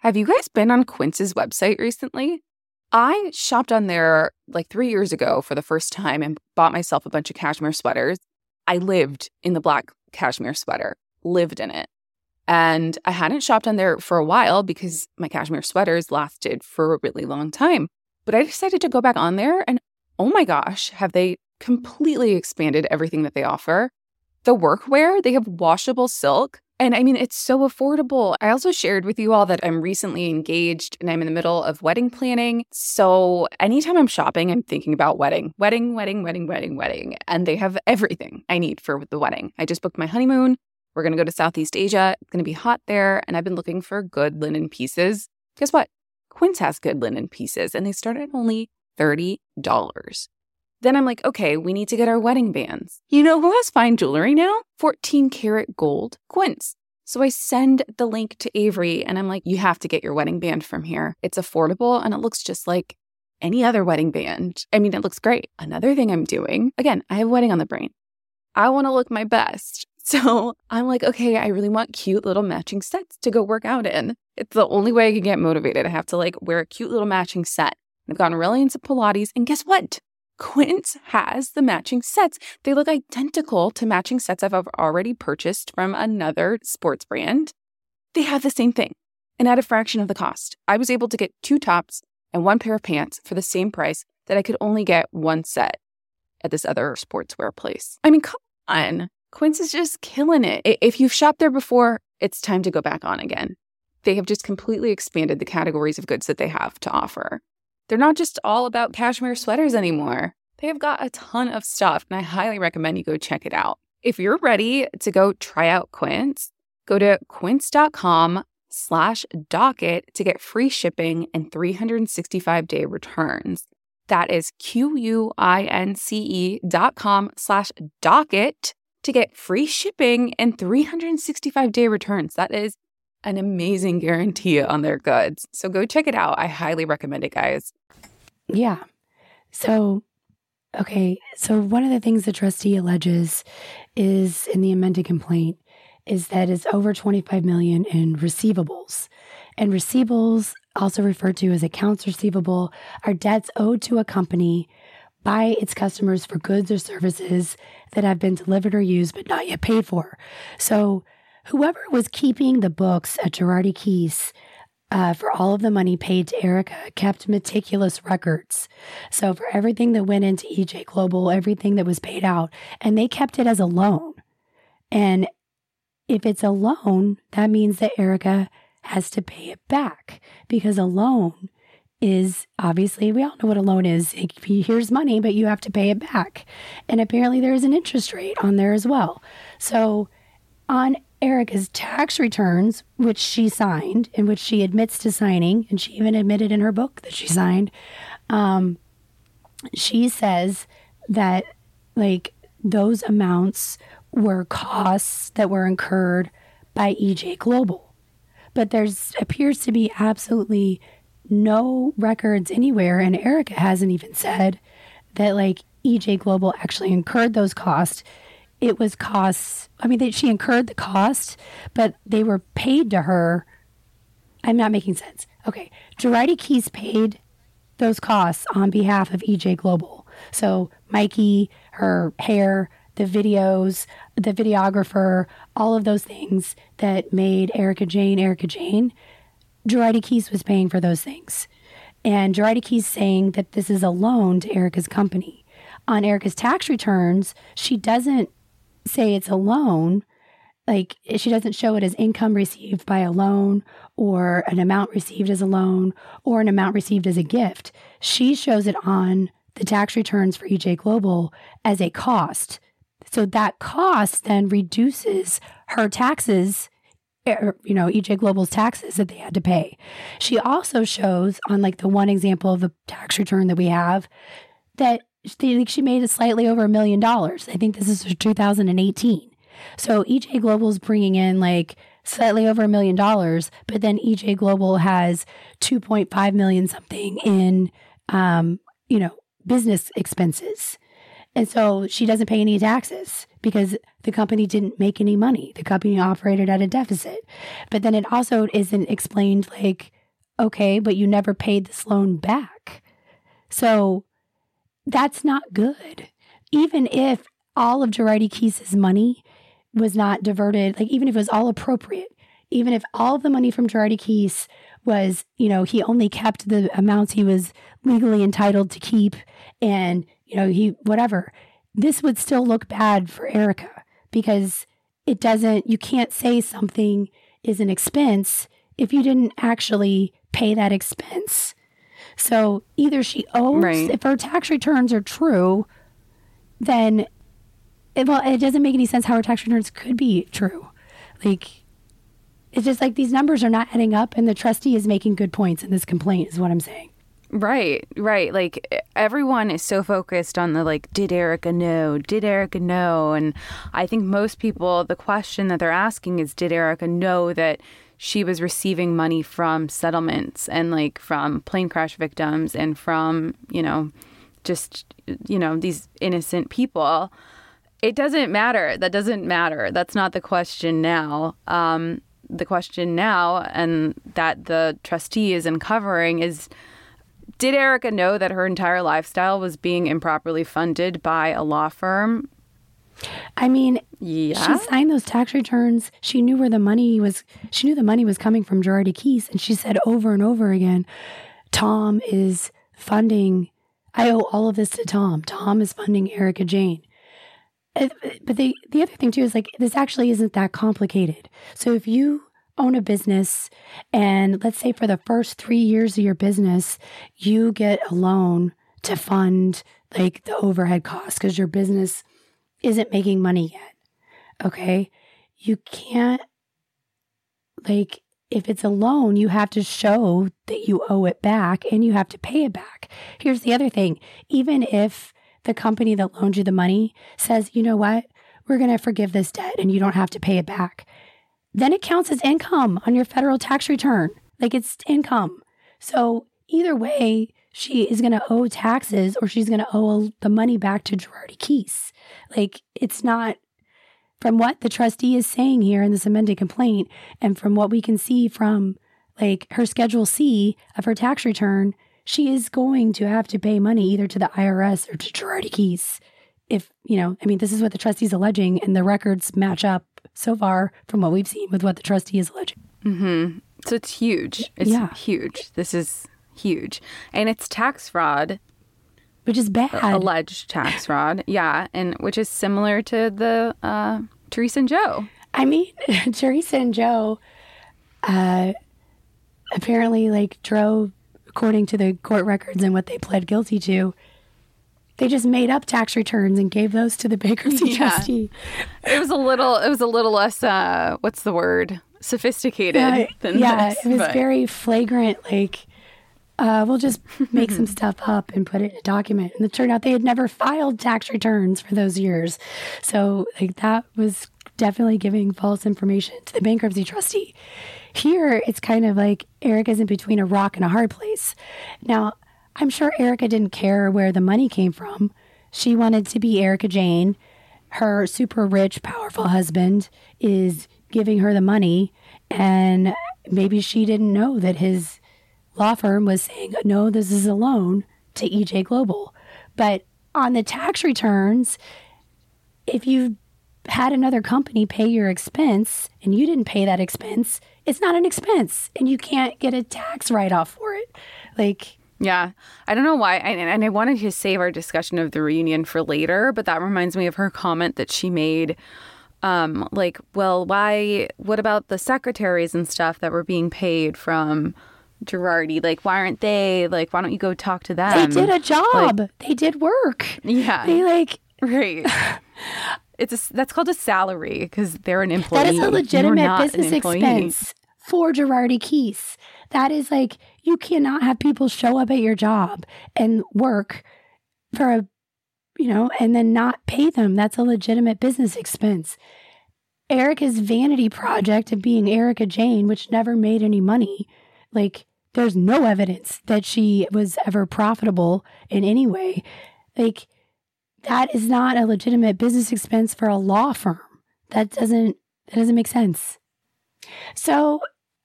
Have you guys been on Quince's website recently? I shopped on there like three years ago for the first time and bought myself a bunch of cashmere sweaters. I lived in the black cashmere sweater, lived in it. And I hadn't shopped on there for a while because my cashmere sweaters lasted for a really long time. But I decided to go back on there and oh my gosh, have they completely expanded everything that they offer? The workwear, they have washable silk. And I mean, it's so affordable. I also shared with you all that I'm recently engaged and I'm in the middle of wedding planning. So anytime I'm shopping, I'm thinking about wedding, wedding, wedding, wedding, wedding, wedding. And they have everything I need for the wedding. I just booked my honeymoon. We're going to go to Southeast Asia. It's going to be hot there. And I've been looking for good linen pieces. Guess what? Quince has good linen pieces and they start at only $30. Then I'm like, okay, we need to get our wedding bands. You know who has fine jewelry now? 14 karat gold Quince. So I send the link to Avery and I'm like, you have to get your wedding band from here. It's affordable and it looks just like any other wedding band. I mean, it looks great. Another thing I'm doing, again, I have wedding on the brain. I want to look my best. So I'm like, okay, I really want cute little matching sets to go work out in. It's the only way I can get motivated. I have to like wear a cute little matching set. I've gotten really into Pilates, and guess what? Quince has the matching sets. They look identical to matching sets I've already purchased from another sports brand. They have the same thing and at a fraction of the cost. I was able to get two tops and one pair of pants for the same price that I could only get one set at this other sportswear place. I mean, come on. Quince is just killing it. If you've shopped there before, it's time to go back on again. They have just completely expanded the categories of goods that they have to offer. They're not just all about cashmere sweaters anymore. They have got a ton of stuff, and I highly recommend you go check it out. If you're ready to go try out Quince, go to quince.com slash docket to get free shipping and 365 day returns. That is Q-U-I-N-C-E dot com slash docket to get free shipping and 365 day returns. That is an amazing guarantee on their goods. So go check it out. I highly recommend it, guys. Yeah. So, okay. So, one of the things the trustee alleges is in the amended complaint is that it's over 25 million in receivables. And receivables, also referred to as accounts receivable, are debts owed to a company by its customers for goods or services that have been delivered or used but not yet paid for. So, whoever was keeping the books at Girardi Keese uh, for all of the money paid to Erika kept meticulous records. So for everything that went into EJ Global, everything that was paid out, and they kept it as a loan. And if it's a loan, that means that Erika has to pay it back because a loan is obviously we all know what a loan is. Here's money, but you have to pay it back. And apparently there's an interest rate on there as well. So on Erika's tax returns, which she signed and which she admits to signing, and she even admitted in her book that she signed, um, she says that like those amounts were costs that were incurred by EJ Global. But there's appears to be absolutely no records anywhere, and Erika hasn't even said that like EJ Global actually incurred those costs. It was costs. I mean, they, she incurred the cost, but they were paid to her. I'm not making sense. Okay, Girardi Keese paid those costs on behalf of EJ Global. So Mikey, her hair, the videos, the videographer, all of those things that made Erika Jayne Erika Jayne. Girardi Keese was paying for those things. And Girardi Keese saying that this is a loan to Erika's company. On Erika's tax returns, she doesn't say it's a loan. Like she doesn't show it as income received by a loan or an amount received as a loan or an amount received as a gift. She shows it on the tax returns for EJ Global as a cost. So that cost then reduces her taxes Er, you know, EJ Global's taxes that they had to pay. She also shows on like the one example of the tax return that we have that she, she made it slightly over a million dollars. I think this is for 2018. So EJ Global is bringing in like slightly over a million dollars, but then EJ Global has 2.5 million something in, um, you know, business expenses. And so she doesn't pay any taxes because the company didn't make any money. The company operated at a deficit. But then it also isn't explained like, okay, but you never paid this loan back. So that's not good. Even if all of Girardi Keese's money was not diverted, like even if it was all appropriate, even if all the money from Girardi Keese was, you know, he only kept the amounts he was legally entitled to keep and, you know, he, whatever, this would still look bad for Erika because it doesn't, you can't say something is an expense if you didn't actually pay that expense. So either she owes, right. if her tax returns are true, then it, well, it doesn't make any sense how her tax returns could be true. Like, it's just like these numbers are not adding up, and the trustee is making good points in this complaint, is what I'm saying. Right, right. Like everyone is so focused on the like, did Erika know? Did Erika know? And I think most people, the question that they're asking is, did Erika know that she was receiving money from settlements and like from plane crash victims and from, you know, just, you know, these innocent people? It doesn't matter. That doesn't matter. That's not the question now. Um, the question now, and that the trustee is uncovering, is did Erika know that her entire lifestyle was being improperly funded by a law firm? I mean, yeah. she signed those tax returns. She knew where the money was. She knew the money was coming from Girardi Keese, and she said over and over again, "Tom is funding. I owe all of this to Tom. Tom is funding Erika Jayne." Uh, but the the other thing too is like this actually isn't that complicated. So if you own a business and let's say for the first three years of your business, you get a loan to fund like the overhead costs because your business isn't making money yet. Okay. You can't, like, if it's a loan, you have to show that you owe it back and you have to pay it back. Here's the other thing even if the company that loaned you the money says, you know what, we're going to forgive this debt and you don't have to pay it back then it counts as income on your federal tax return. Like it's income. So either way, she is going to owe taxes or she's going to owe the money back to Girardi Keese. Like it's not from what the trustee is saying here in this amended complaint and from what we can see from like her schedule C of her tax return, she is going to have to pay money either to the IRS or to Girardi Keese. If, you know, I mean, this is what the trustee's alleging and the records match up so far from what we've seen with what the trustee is alleging. Mm-hmm. So it's huge. It's Yeah. huge. This is huge. And it's tax fraud. Which is bad. Alleged tax fraud. Yeah. And which is similar to the uh, Teresa and Joe. I mean, Teresa and Joe uh, apparently like drove according to the court records and what they pled guilty to. They just made up tax returns and gave those to the bankruptcy Yeah. trustee. It was a little it was a little less uh what's the word? Sophisticated Yeah, than yeah, this. it was but- very flagrant. Like, uh, we'll just make some stuff up and put it in a document. And it turned out they had never filed tax returns for those years. So, like, that was definitely giving false information to the bankruptcy trustee. Here, it's kind of like Eric is in between a rock and a hard place. Now, I'm sure Erika didn't care where the money came from. She wanted to be Erika Jayne. Her super rich, powerful husband is giving her the money, and maybe she didn't know that his law firm was saying, no, this is a loan to EJ Global. But on the tax returns, if you had another company pay your expense and you didn't pay that expense, it's not an expense and you can't get a tax write off for it. Like, Yeah. I don't know why. And, and I wanted to save our discussion of the reunion for later, but that reminds me of her comment that she made. Um, like, well, why, what about the secretaries and stuff that were being paid from Girardi? Like, why aren't they, like, why don't you go talk to them? they did a job, Like, they did work. yeah. They like, right. It's a, that's called a salary because they're an employee. That is a legitimate business expense for Girardi Keese. That is like you cannot have people show up at your job and work for a you know and then not pay them. That's a legitimate business expense. Erika's vanity project of being Erika Jayne, which never made any money, like there's no evidence that she was ever profitable in any way. Like that is not a legitimate business expense for a law firm. That doesn't that doesn't make sense. So,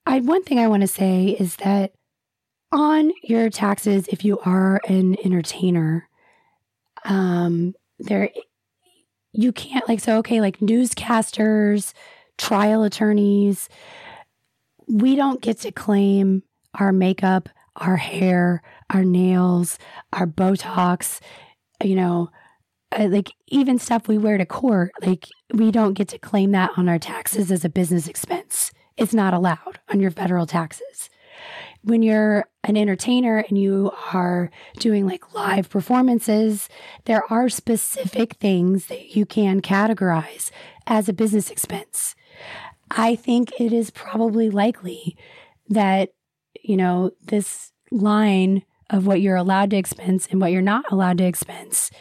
I one thing I want to say is that on your taxes, if you are an entertainer, um, there you can't like so okay, like newscasters, trial attorneys, we don't get to claim our makeup, our hair, our nails, our Botox, you know, uh, like even stuff we wear to court, like we don't get to claim that on our taxes as a business expense. It's not allowed on your federal taxes. When you're an entertainer and you are doing like live performances, there are specific things that you can categorize as a business expense. I think it is probably likely that, you know, this line of what you're allowed to expense and what you're not allowed to expense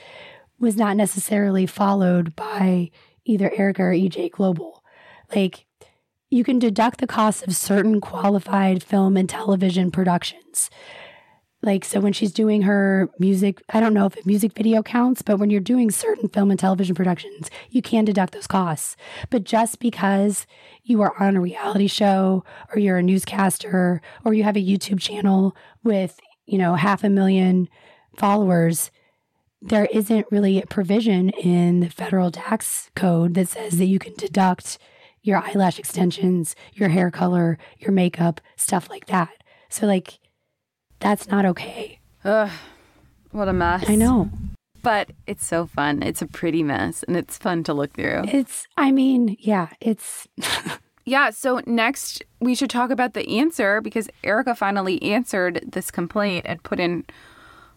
was not necessarily followed by either Erika or EJ Global. Like, you can deduct the costs of certain qualified film and television productions. Like, so when she's doing her music, I don't know if a music video counts, but when you're doing certain film and television productions, you can deduct those costs. But just because you are on a reality show or you're a newscaster or you have a YouTube channel with, you know, half a million followers, there isn't really a provision in the federal tax code that says that you can deduct your eyelash extensions, your hair color, your makeup, stuff like that. So, like, that's not okay. Ugh, what a mess. I know. But it's so fun. It's a pretty mess and it's fun to look through. It's, I mean, yeah, it's, Yeah, so next we should talk about the answer because Erika finally answered this complaint and put in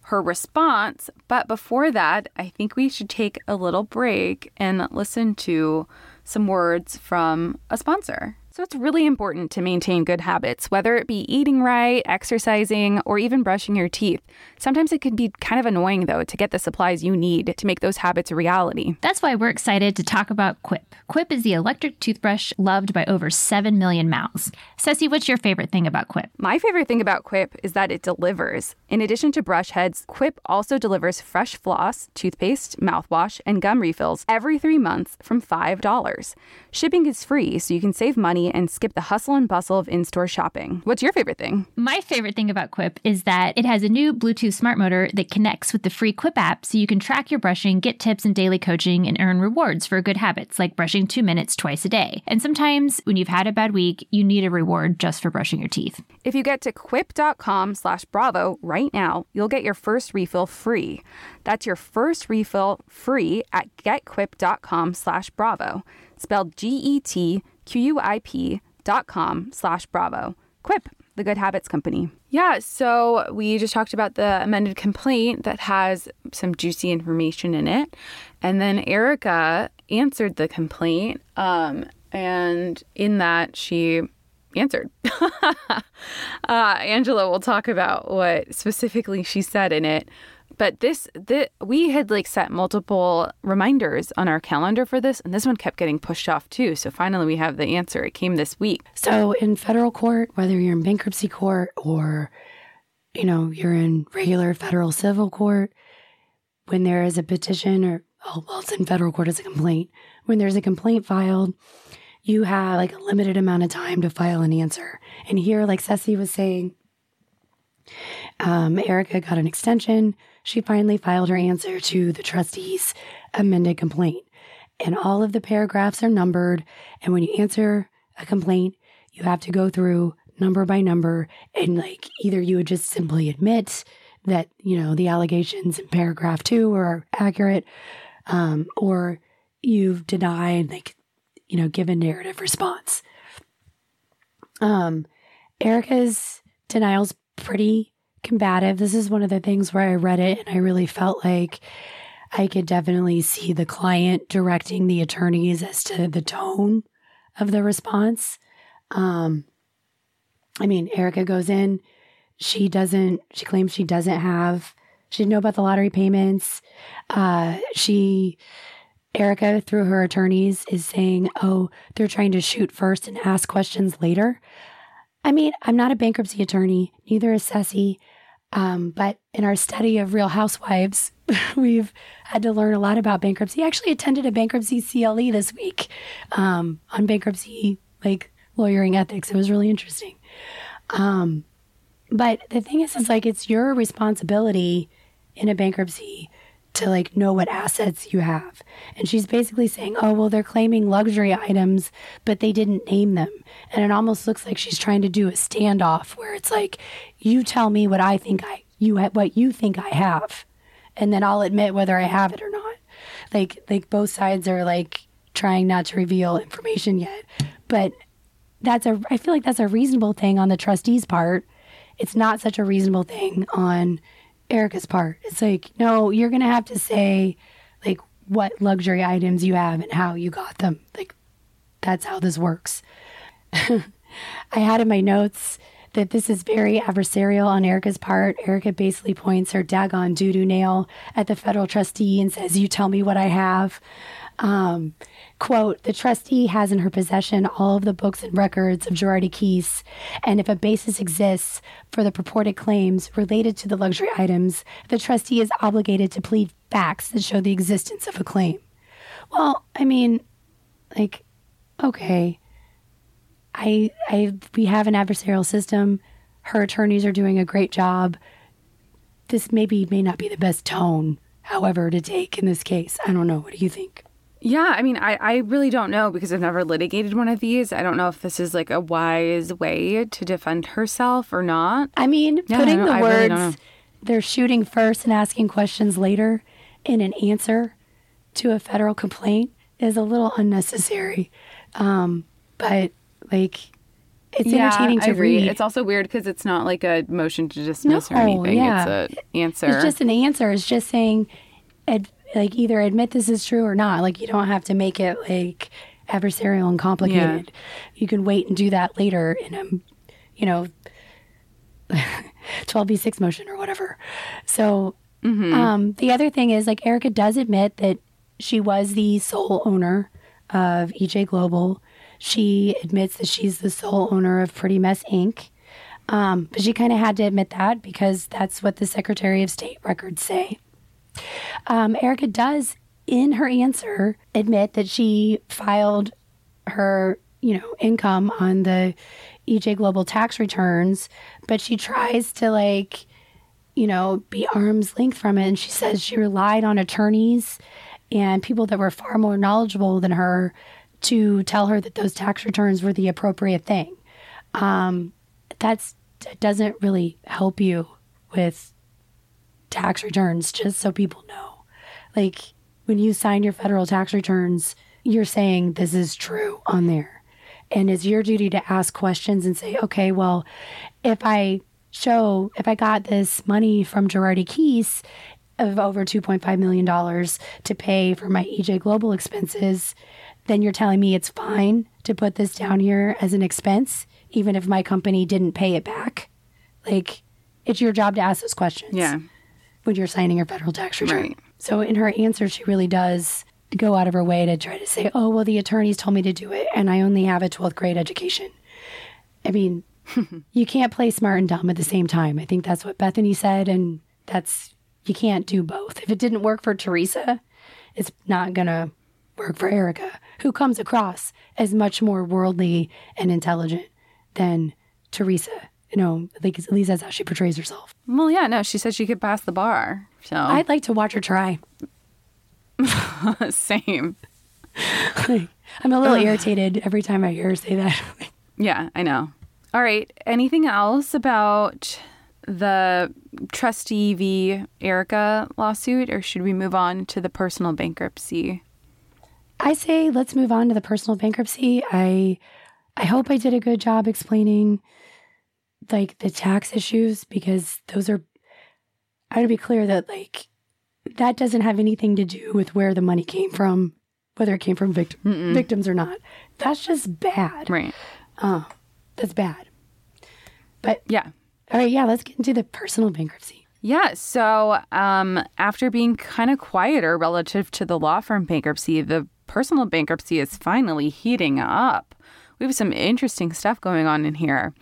her response. But before that, I think we should take a little break and listen to some words from a sponsor. So it's really important to maintain good habits, whether it be eating right, exercising, or even brushing your teeth. Sometimes it can be kind of annoying, though, to get the supplies you need to make those habits a reality. That's why we're excited to talk about Quip. Quip is the electric toothbrush loved by over 7 million mouths. Ceci, what's your favorite thing about Quip? My favorite thing about Quip is that it delivers. In addition to brush heads, Quip also delivers fresh floss, toothpaste, mouthwash, and gum refills every three months from $5. Shipping is free, so you can save money and skip the hustle and bustle of in store shopping. What's your favorite thing? My favorite thing about Quip is that it has a new Bluetooth smart motor that connects with the free Quip app so you can track your brushing, get tips and daily coaching, and earn rewards for good habits like brushing two minutes twice a day. And sometimes when you've had a bad week, you need a reward just for brushing your teeth. If you get to quip.com slash bravo right now, you'll get your first refill free. That's your first refill free at getquip.com slash bravo. Spelled G-E-T-Q-U-I-P dot com slash bravo. Quip, the good habits company. Yeah, so we just talked about the amended complaint that has some juicy information in it. And then Erika answered the complaint. Um, and in that, she answered. uh, Angela will talk about what specifically she said in it. But this, the, we had like set multiple reminders on our calendar for this, and this one kept getting pushed off too. So finally, we have the answer. It came this week. So in federal court, whether you're in bankruptcy court or, you know, you're in regular federal civil court, when there is a petition or, oh, well, it's in federal court as a complaint. When there's a complaint filed, you have like a limited amount of time to file an answer. And here, like Ceci was saying, um, Erika got an extension. She finally filed her answer to the trustee's amended complaint. And all of the paragraphs are numbered. And when you answer a complaint, you have to go through number by number. And like either you would just simply admit that, you know, the allegations in paragraph two are accurate, um, or you've denied, like, you know, give a narrative response. Um, Erika's denial's pretty combative. This is one of the things where I read it and I really felt like I could definitely see the client directing the attorneys as to the tone of the response. Um, I mean, Erika goes in, she doesn't, she claims she doesn't have, she didn't know about the lottery payments. Uh, she, Erika, through her attorneys, is saying, oh, they're trying to shoot first and ask questions later. I mean, I'm not a bankruptcy attorney, neither is Ceci. Um, but in our study of Real Housewives, we've had to learn a lot about bankruptcy. I actually attended a bankruptcy CLE this week um, on bankruptcy, like lawyering ethics. It was really interesting. Um, but the thing is, is like it's your responsibility in a bankruptcy to like know what assets you have. And she's basically saying, "Oh, well they're claiming luxury items, but they didn't name them." And it almost looks like she's trying to do a standoff where it's like, "You tell me what I think I you ha- what you think I have, and then I'll admit whether I have it or not." Like like both sides are like trying not to reveal information yet. But that's a I feel like that's a reasonable thing on the trustee's part. It's not such a reasonable thing on Erika's part. It's like, no, you're going to have to say like what luxury items you have and how you got them. Like that's how this works. I had in my notes that this is very adversarial on Erika's part. Erika basically points her daggone doo doo nail at the federal trustee and says, You tell me what I have. Um, quote, the trustee has in her possession all of the books and records of Girardi Keese, and if a basis exists for the purported claims related to the luxury items, the trustee is obligated to plead facts that show the existence of a claim. Well, I mean, like, okay. I, I, we have an adversarial system. Her attorneys are doing a great job. This maybe may not be the best tone, however, to take in this case. I don't know. What do you think? Yeah, I mean, I, I really don't know because I've never litigated one of these. I don't know if this is like a wise way to defend herself or not. I mean, Yeah, putting I the don't- really words, they're shooting first and asking questions later in an answer to a federal complaint is a little unnecessary. Um, but like, it's Yeah, entertaining to read. It's also weird because it's not like a motion to dismiss or anything. yeah. It's an answer. It's just an answer. It's just saying, ad, like either admit this is true or not. Like you don't have to make it like adversarial and complicated. You can wait and do that later in a, you know, 12b6 motion or whatever. So Mm-hmm. um, the other thing is like Erika does admit that she was the sole owner of EJ Global. She admits that she's the sole owner of Pretty Mess Inc. Um, but she kind of had to admit that because that's what the Secretary of State records say. Um, Erika does, in her answer, admit that she filed her, you know, income on the EJ Global tax returns, but she tries to like, you know, be arm's length from it. And she says she relied on attorneys and people that were far more knowledgeable than her to tell her that those tax returns were the appropriate thing. Um, that's that doesn't really help you with tax returns, just so people know. Like when you sign your federal tax returns, you're saying this is true on there. And it's your duty to ask questions and say, okay, well, if I show, if I got this money from Girardi Keese of over $2.5 million to pay for my EJ Global expenses, then you're telling me it's fine to put this down here as an expense, even if my company didn't pay it back. Like, it's your job to ask those questions. Yeah. When you're signing your federal tax return. Right. So in her answer, she really does go out of her way to try to say, oh, well, the attorneys told me to do it, and I only have a 12th grade education. I mean, you can't play smart and dumb at the same time. I think that's what Bethany said, and that's, you can't do both. If it didn't work for Teresa, it's not going to work for Erika, who comes across as much more worldly and intelligent than Teresa. You know, like at least that's how she portrays herself. Well, yeah, no, she said she could pass the bar. So I'd like to watch her try. same. I'm a little irritated every time I hear her say that. Yeah, I know. All right. Anything else about the trustee v. Erika lawsuit, or should we move on to the personal bankruptcy? I say let's move on to the personal bankruptcy. I I hope I did a good job explaining like the tax issues because those are I want to be clear that like that doesn't have anything to do with where the money came from, whether it came from victim, victims or not. That's just bad. Right. Uh, that's bad. But yeah. All right, yeah, let's get into the personal bankruptcy. Yeah. So, um, after being kind of quieter relative to the law firm bankruptcy, the personal bankruptcy is finally heating up. We have some interesting stuff going on in here.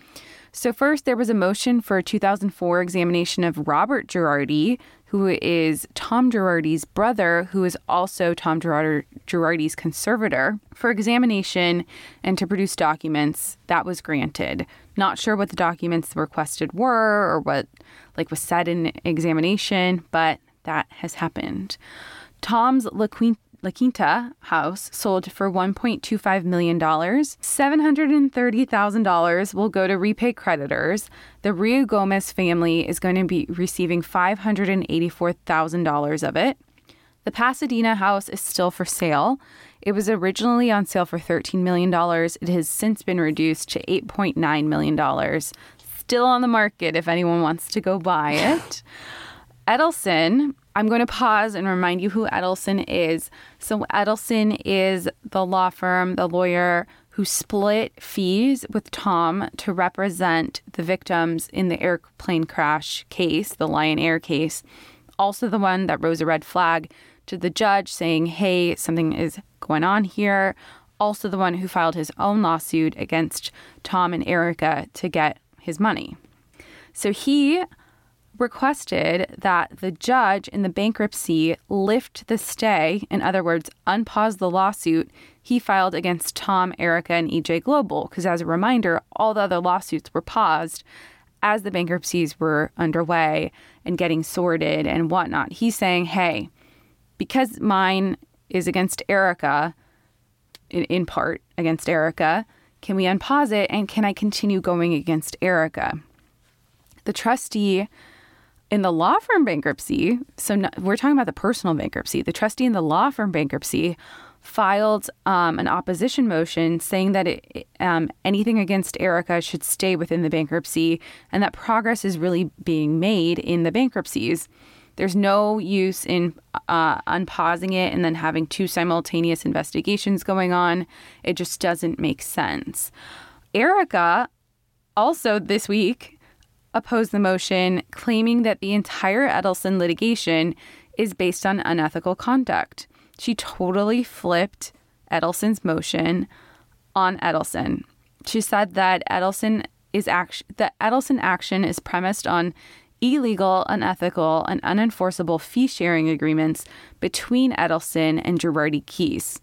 So, first, there was a motion for a 2004 examination of Robert Girardi, who is Tom Girardi's brother, who is also Tom Girard- Girardi's conservator, for examination and to produce documents. That was granted. Not sure what the documents requested were or what like was said in examination, but that has happened. Tom's La Quinta La Quinta house sold for $1.25 million. $730,000 will go to repay creditors. The Ruigomez family is going to be receiving $584,000 of it. The Pasadena house is still for sale. It was originally on sale for $13 million. It has since been reduced to $8.9 million. Still on the market if anyone wants to go buy it. Edelson, I'm going to pause and remind you who Edelson is. So, Edelson is the law firm, the lawyer who split fees with Tom to represent the victims in the airplane crash case, the Lion Air case. Also, the one that rose a red flag to the judge saying, hey, something is going on here. Also, the one who filed his own lawsuit against Tom and Erika to get his money. So, he requested that the judge in the bankruptcy lift the stay, in other words, unpause the lawsuit he filed against Tom, Erika, and EJ Global. Because as a reminder, all the other lawsuits were paused as the bankruptcies were underway and getting sorted and whatnot. He's saying, hey, because mine is against Erika, in, in part against Erika, can we unpause it and can I continue going against Erika? The trustee in the law firm bankruptcy, so no, we're talking about the personal bankruptcy, the trustee in the law firm bankruptcy filed um, an opposition motion saying that it, um, anything against Erika should stay within the bankruptcy and that progress is really being made in the bankruptcies. There's no use in uh, unpausing it and then having two simultaneous investigations going on. It just doesn't make sense. Erika also this week opposed the motion, claiming that the entire Edelson litigation is based on unethical conduct. She totally flipped Edelson's motion on Edelson. She said that Edelson is action the Edelson action is premised on illegal, unethical, and unenforceable fee sharing agreements between Edelson and Girardi Keese.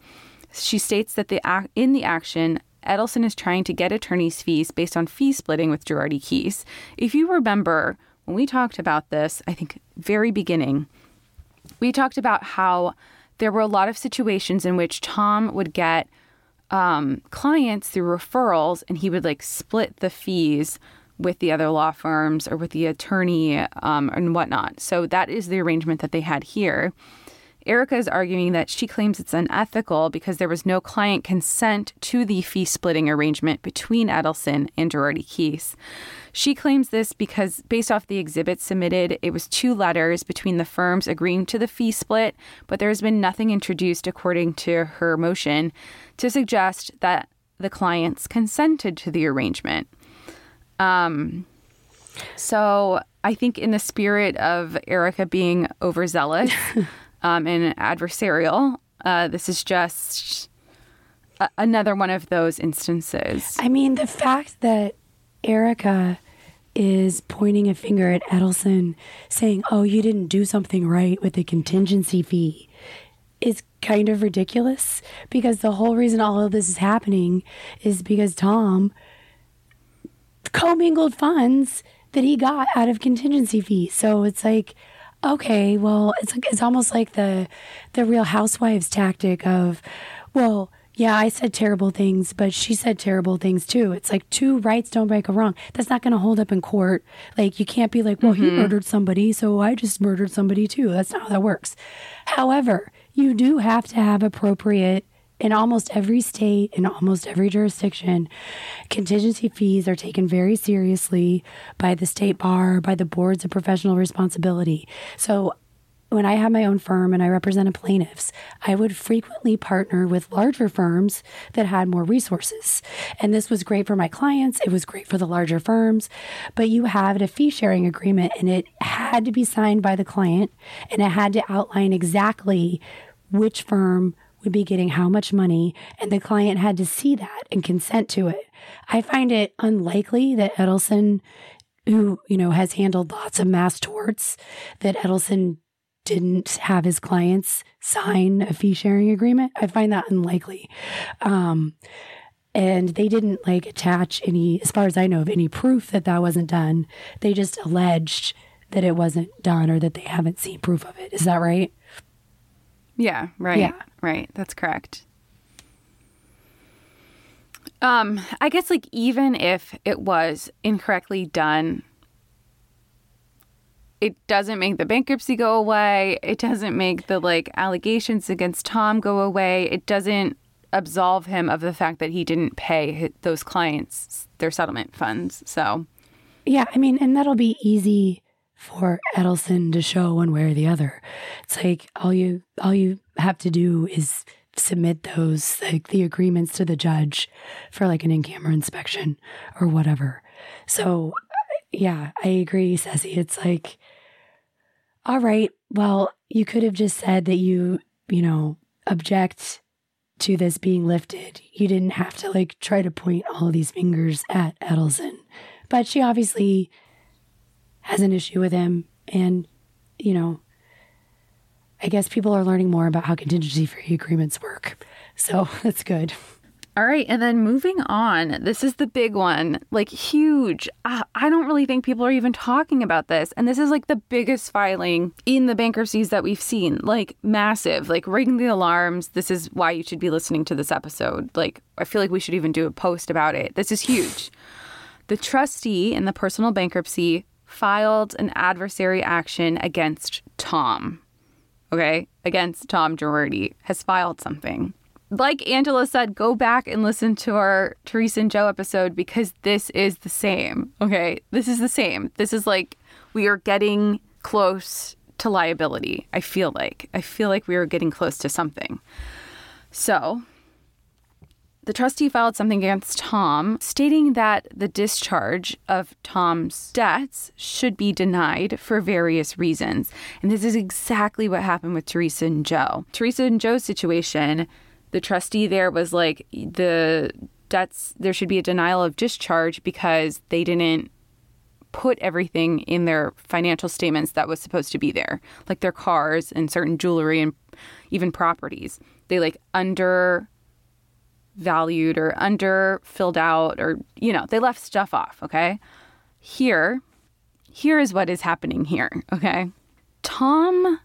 She states that the in the action, Edelson is trying to get attorney's fees based on fee splitting with Girardi Keese. If you remember, when we talked about this, I think very beginning, we talked about how there were a lot of situations in which Tom would get um, clients through referrals and he would like split the fees with the other law firms or with the attorney um, and whatnot. So that is the arrangement that they had here. Erika is arguing that she claims it's unethical because there was no client consent to the fee splitting arrangement between Edelson and Girardi Keese. She claims this because, based off the exhibits submitted, it was two letters between the firms agreeing to the fee split, but there has been nothing introduced, according to her motion, to suggest that the clients consented to the arrangement. Um, so I think, in the spirit of Erika being overzealous um, and adversarial, uh, this is just a- another one of those instances. I mean, the fact that Erika is pointing a finger at Edelson, saying, "Oh, you didn't do something right with the contingency fee," is kind of ridiculous because the whole reason all of this is happening is because Tom commingled funds that he got out of contingency fees. So it's like, okay, well, it's like, it's almost like the the Real Housewives tactic of, well, yeah, I said terrible things, but she said terrible things too. It's like two rights don't make a wrong. That's not going to hold up in court. Like you can't be like, well, he Mhm. murdered somebody, so I just murdered somebody too. That's not how that works. However, you do have to have appropriate in almost every state, in almost every jurisdiction, contingency fees are taken very seriously by the state bar, by the boards of professional responsibility. So when I have my own firm and I represented plaintiffs, I would frequently partner with larger firms that had more resources. And this was great for my clients. It was great for the larger firms. But you had a fee sharing agreement and it had to be signed by the client and it had to outline exactly which firm would be getting how much money. And the client had to see that and consent to it. I find it unlikely that Edelson who you know has handled lots of mass torts that Edelson didn't have his clients sign a fee sharing agreement. I find that unlikely. Um, and they didn't like attach any, as far as I know, of any proof that that wasn't done. They just alleged that it wasn't done or that they haven't seen proof of it. Is that right? Yeah, right. Yeah. Right. That's correct. Um, I guess like even if it was incorrectly done, it doesn't make the bankruptcy go away. It doesn't make the like allegations against Tom go away. It doesn't absolve him of the fact that he didn't pay those clients their settlement funds. So, Yeah, I mean, and that'll be easy for Edelson to show one way or the other. It's like all you all you have to do is submit those like the agreements to the judge for like an in-camera inspection or whatever. So yeah, I agree, Ceci. It's like all right, well, you could have just said that you, you know, object to this being lifted. You didn't have to like try to point all these fingers at Edelson. But she obviously has an issue with him. And, you know, I guess people are learning more about how contingency free agreements work. So that's good. All right, and then moving on. This is the big one, like huge. I, I don't really think people are even talking about this. And this is like the biggest filing in the bankruptcies that we've seen, like massive, like ringing the alarms. This is why you should be listening to this episode. Like, I feel like we should even do a post about it. This is huge. The trustee in the personal bankruptcy filed an adversary action against Tom. Okay, against Tom Girardi has filed something like Angela said, go back and listen to our Teresa and Joe episode because this is the same. Okay. This is the same. This is like we are getting close to liability. I feel like. I feel like we are getting close to something. So the trustee filed something against Tom stating that the discharge of Tom's debts should be denied for various reasons. And this is exactly what happened with Teresa and Joe. Teresa and Joe's situation, the trustee there was like, the debts there should be a denial of discharge because they didn't put everything in their financial statements that was supposed to be there, like their cars and certain jewelry and even properties. They like under valued or under filled out or you know, they left stuff off, okay? Here, here is what is happening here, okay? Tom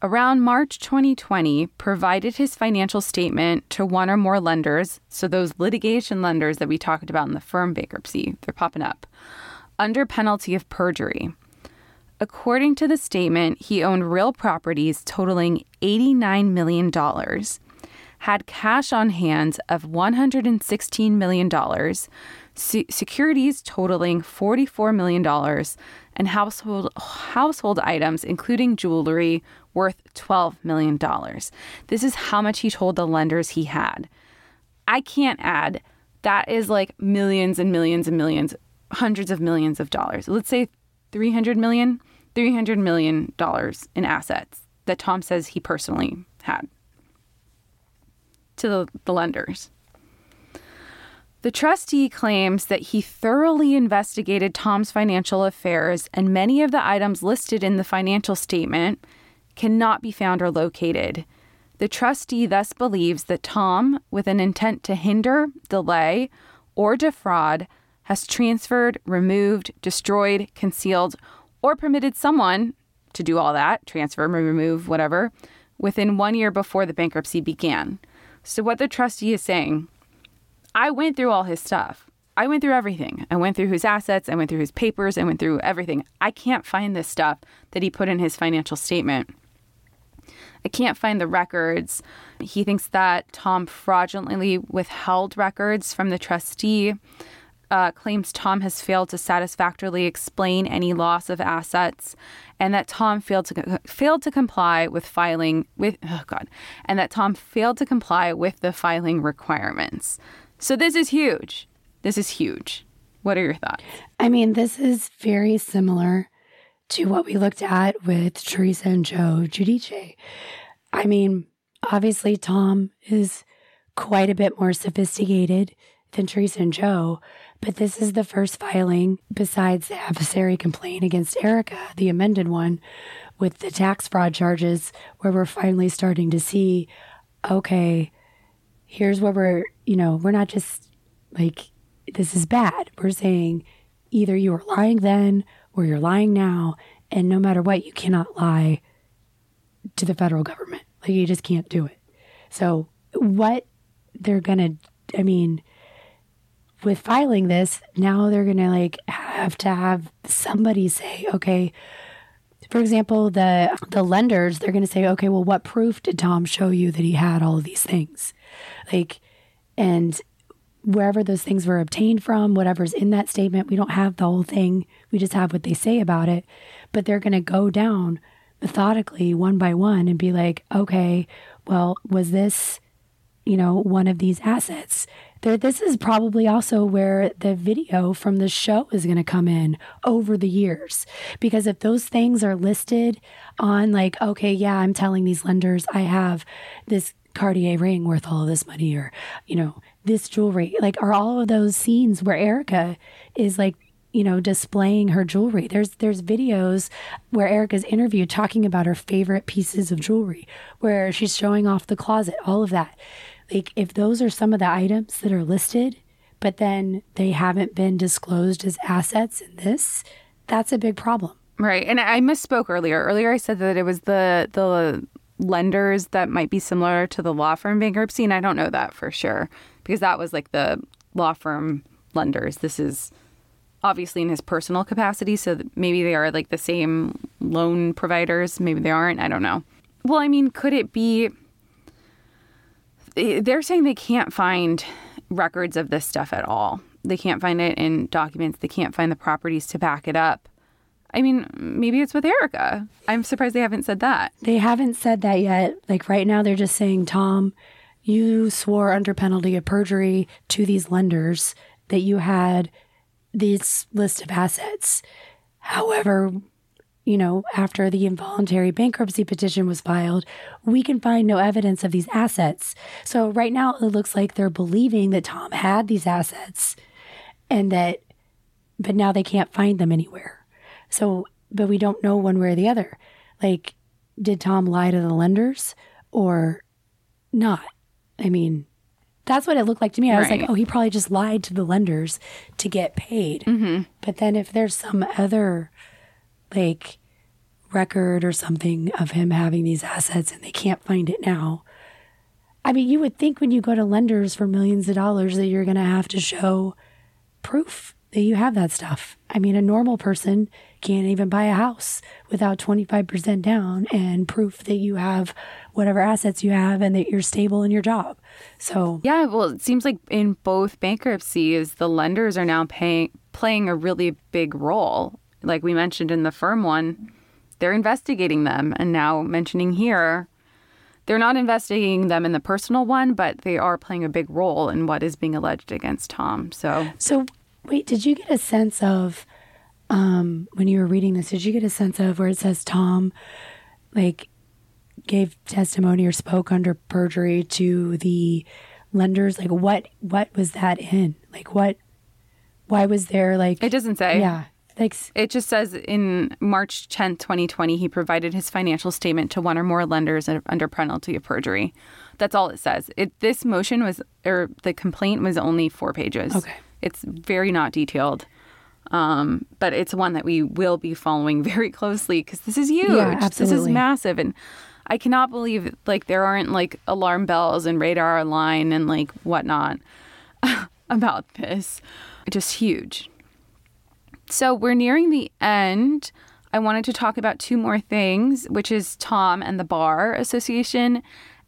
around March 2020 provided his financial statement to one or more lenders, so those litigation lenders that we talked about in the firm bankruptcy, they're popping up under penalty of perjury. According to the statement, he owned real properties totaling $89 million, had cash on hand of $116 million, securities totaling $44 million, and household, household items, including jewelry, worth $12 million. This is how much he told the lenders he had. I can't add. That is like millions and millions and millions hundreds of millions of dollars. Let's say 300 million, 300 million dollars in assets that Tom says he personally had to the, the lenders. The trustee claims that he thoroughly investigated Tom's financial affairs, and many of the items listed in the financial statement cannot be found or located. The trustee thus believes that Tom, with an intent to hinder, delay, or defraud, has transferred, removed, destroyed, concealed, or permitted someone to do all that transfer, remove, whatever within one year before the bankruptcy began. So, what the trustee is saying, I went through all his stuff. I went through everything. I went through his assets. I went through his papers. I went through everything. I can't find this stuff that he put in his financial statement. I can't find the records. He thinks that Tom fraudulently withheld records from the trustee uh, claims Tom has failed to satisfactorily explain any loss of assets, and that Tom failed to failed to comply with filing with oh god, and that Tom failed to comply with the filing requirements. So this is huge. This is huge. What are your thoughts? I mean, this is very similar to what we looked at with Teresa and Joe Giudice. I mean, obviously Tom is quite a bit more sophisticated than Teresa and Joe, but this is the first filing besides the adversary complaint against Erika, the amended one, with the tax fraud charges, where we're finally starting to see okay, here's where we're, you know, we're not just like, this is bad. We're saying either you were lying then or you're lying now. And no matter what, you cannot lie to the federal government. Like, you just can't do it. So, what they're going to, I mean, with filing this, now they're going to like have to have somebody say, okay, for example, the the lenders, they're going to say, okay, well, what proof did Tom show you that he had all of these things? Like, and wherever those things were obtained from, whatever's in that statement, we don't have the whole thing. We just have what they say about it. But they're going to go down methodically one by one and be like, okay, well, was this, you know, one of these assets? There this is probably also where the video from the show is going to come in over the years. Because if those things are listed on like okay yeah i'm telling these lenders i have this cartier ring worth all of this money or you know this jewelry like are all of those scenes where Erika is like you know displaying her jewelry. There's there's videos where erika's interviewed talking about her favorite pieces of jewelry where she's showing off the closet all of that like if those are some of the items that are listed, but then they haven't been disclosed as assets in this, that's a big problem. Right. And I misspoke earlier. Earlier I said that it was the the lenders that might be similar to the law firm bankruptcy and I don't know that for sure because that was like the law firm lenders. This is obviously in his personal capacity so maybe they are like the same loan providers, maybe they aren't, I don't know. Well, I mean, could it be Eh, they're saying they can't find records of this stuff at all. They can't find it in documents. They can't find the properties to back it up. I mean, maybe it's with Erika. I'm surprised they haven't said that. They haven't said that yet. Like right now, they're just saying, Tom, you swore under penalty of perjury to these lenders that you had this list of assets. However, you know, after the involuntary bankruptcy petition was filed, we can find no evidence of these assets. So right now it looks like they're believing that Tom had these assets and that, but now they can't find them anywhere. So, but we don't know one way or the other. Like, did Tom lie to the lenders or not? I mean, that's what it looked like to me. I was like, oh, he probably just lied to the lenders to get paid. Mm-hmm. But then if there's some other like record or something of him having these assets and they can't find it now, I mean, you would think when you go to lenders for millions of dollars that you're going to have to show proof that you have that stuff. I mean, a normal person can't even buy a house without 25% down and proof that you have whatever assets you have and that you're stable in your job. So, Yeah, well, it seems like in both bankruptcies, the lenders are now paying playing a really big role. Like we mentioned in the firm one, they're investigating them, and now mentioning here, they're not investigating them in the personal one, but they are playing a big role in what is being alleged against Tom. So so wait, did you get a sense of um when you were reading this, did you get a sense of where it says Tom like gave testimony or spoke under perjury to the lenders? Like what what was that in? Like what why was there like it doesn't say. Yeah. Like It just says in March 10th, 2020, he provided his financial statement to one or more lenders under penalty of perjury. That's all it says. It this motion was or the complaint was only 4 pages. Okay. It's very not detailed. Um, but it's one that we will be following very closely because this is huge. Yeah, absolutely. This is massive and I cannot believe like there aren't like alarm bells and radar line and like whatnot about this. Just huge. So we're nearing the end. I wanted to talk about two more things, which is Tom and the Bar Association,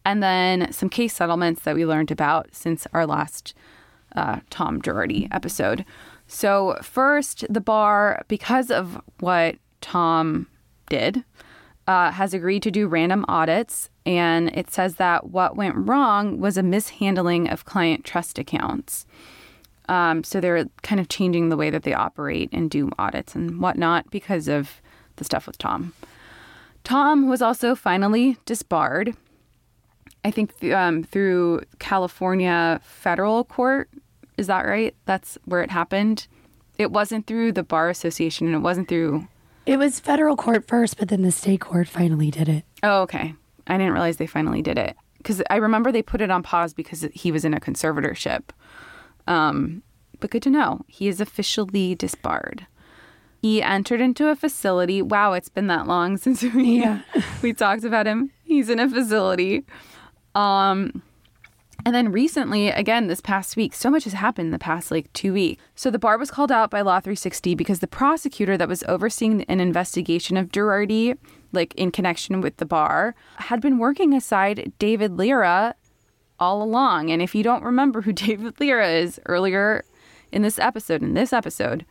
and then some case settlements that we learned about since our last uh, Tom Girardi episode. So, first, the bar, because of what Tom did, uh, has agreed to do random audits. And it says that what went wrong was a mishandling of client trust accounts. Um, so they're kind of changing the way that they operate and do audits and whatnot because of the stuff with Tom. Tom was also finally disbarred. I think um, through California federal court. Is that right? That's where it happened. It wasn't through the bar association, and it wasn't through. it was federal court first, but then the state court finally did it. Oh, okay. I didn't realize they finally did it because I remember they put it on pause because he was in a conservatorship. Um, but good to know. He is officially disbarred. He entered into a facility. Wow, it's been that long since we Yeah. we talked about him. He's in a facility. Um and then recently, again, this past week, so much has happened in the past like two weeks. So the bar was called out by Law 360 because the prosecutor that was overseeing an investigation of Girardi, like in connection with the bar, had been working aside David Lira all along. And if you don't remember who David Lira is, earlier in this episode, in this episode,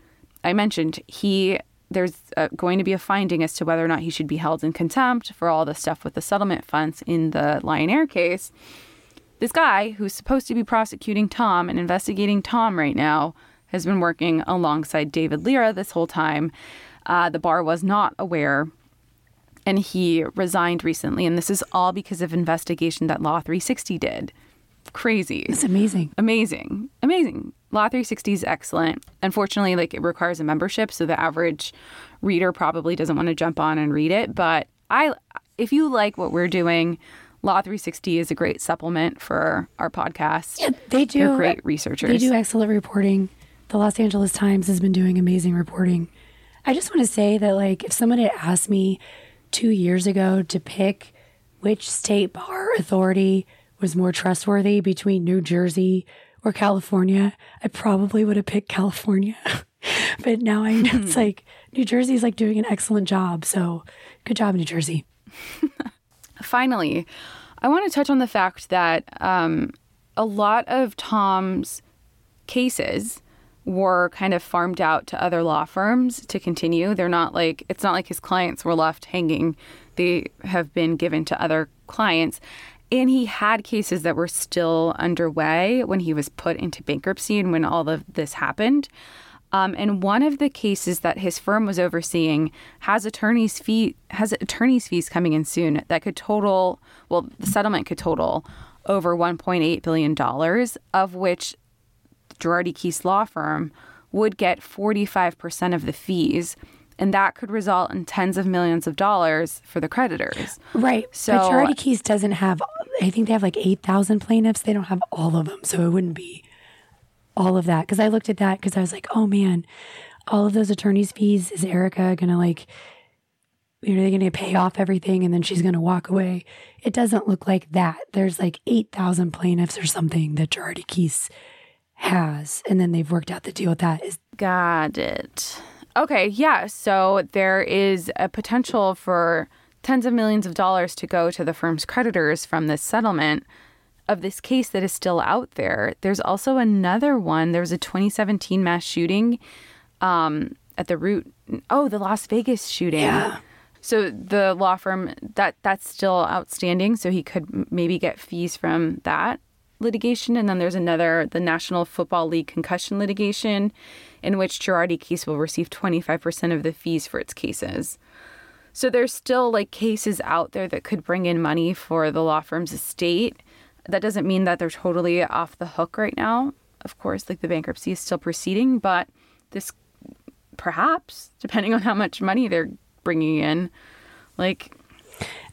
I mentioned he there's uh, going to be a finding as to whether or not he should be held in contempt for all the stuff with the settlement funds in the Lion Air case. This guy, who's supposed to be prosecuting Tom and investigating Tom right now, has been working alongside David Lira this whole time. Uh, the bar was not aware, and he resigned recently. And this is all because of investigation that Law 360 did. Crazy. It's amazing. Amazing. Amazing. Law 360 is excellent. Unfortunately, like it requires a membership, so the average reader probably doesn't want to jump on and read it. But I if you like what we're doing, Law 360 is a great supplement for our podcast. Yeah, they do. They're great researchers. They do excellent reporting. The Los Angeles Times has been doing amazing reporting. I just want to say that, like, if someone had asked me two years ago to pick which state bar authority was more trustworthy between New Jersey or California, I probably would have picked California. but now I know it's like New Jersey is like doing an excellent job. So good job, New Jersey. Finally, I want to touch on the fact that um, a lot of Tom's cases were kind of farmed out to other law firms to continue. They're not like, it's not like his clients were left hanging. They have been given to other clients. And he had cases that were still underway when he was put into bankruptcy and when all of this happened. Um, and one of the cases that his firm was overseeing has attorneys fee has attorneys fees coming in soon that could total well the settlement could total over 1.8 billion dollars of which Girardi Keese law firm would get 45% of the fees and that could result in tens of millions of dollars for the creditors. Right. So but Girardi Keese doesn't have, I think they have like 8,000 plaintiffs. They don't have all of them. So it wouldn't be all of that. Cause I looked at that because I was like, oh man, all of those attorney's fees, is Erika going to like, you know, they're going to pay off everything and then she's going to walk away. It doesn't look like that. There's like 8,000 plaintiffs or something that Girardi Keese has. And then they've worked out the deal with that. Is Got it. Okay, yeah. So there is a potential for tens of millions of dollars to go to the firm's creditors from this settlement of this case that is still out there. There's also another one. There was a 2017 mass shooting um, at the root. Oh, the Las Vegas shooting. Yeah. So the law firm that that's still outstanding. So he could maybe get fees from that litigation. And then there's another, the National Football League concussion litigation, in which Girardi Keese will receive 25% of the fees for its cases. So there's still like cases out there that could bring in money for the law firm's estate. That doesn't mean that they're totally off the hook right now. Of course, like the bankruptcy is still proceeding, but this perhaps, depending on how much money they're bringing in, like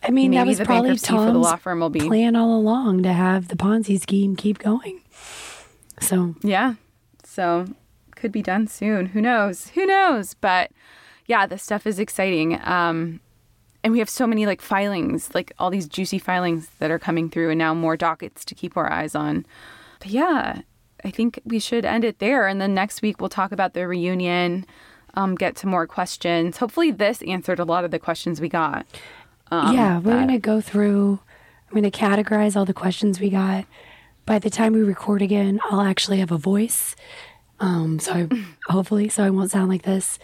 I mean, that was probably for the law firm will be plan all along to have the Ponzi scheme keep going. So Yeah. So could be done soon. Who knows? Who knows? But yeah, this stuff is exciting. Um, and we have so many like filings, like all these juicy filings that are coming through, and now more dockets to keep our eyes on. But yeah, I think we should end it there. And then next week we'll talk about the reunion, um, get to more questions. Hopefully, this answered a lot of the questions we got. Um, yeah, we're going to go through, I'm going to categorize all the questions we got. By the time we record again, I'll actually have a voice. Um, so I, hopefully, so I won't sound like this.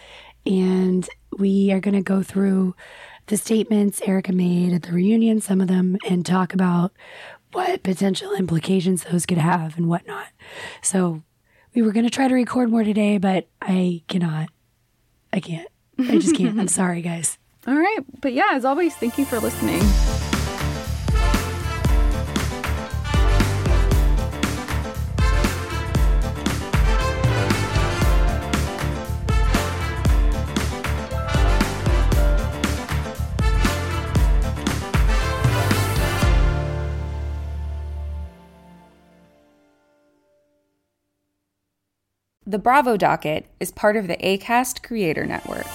And we are going to go through the statements Erika made at the reunion, some of them, and talk about what potential implications those could have and whatnot. So we were going to try to record more today, but I cannot. I can't. I just can't. I'm sorry, guys. All right. But yeah, as always, thank you for listening. The Bravo Docket is part of the ACAST Creator Network.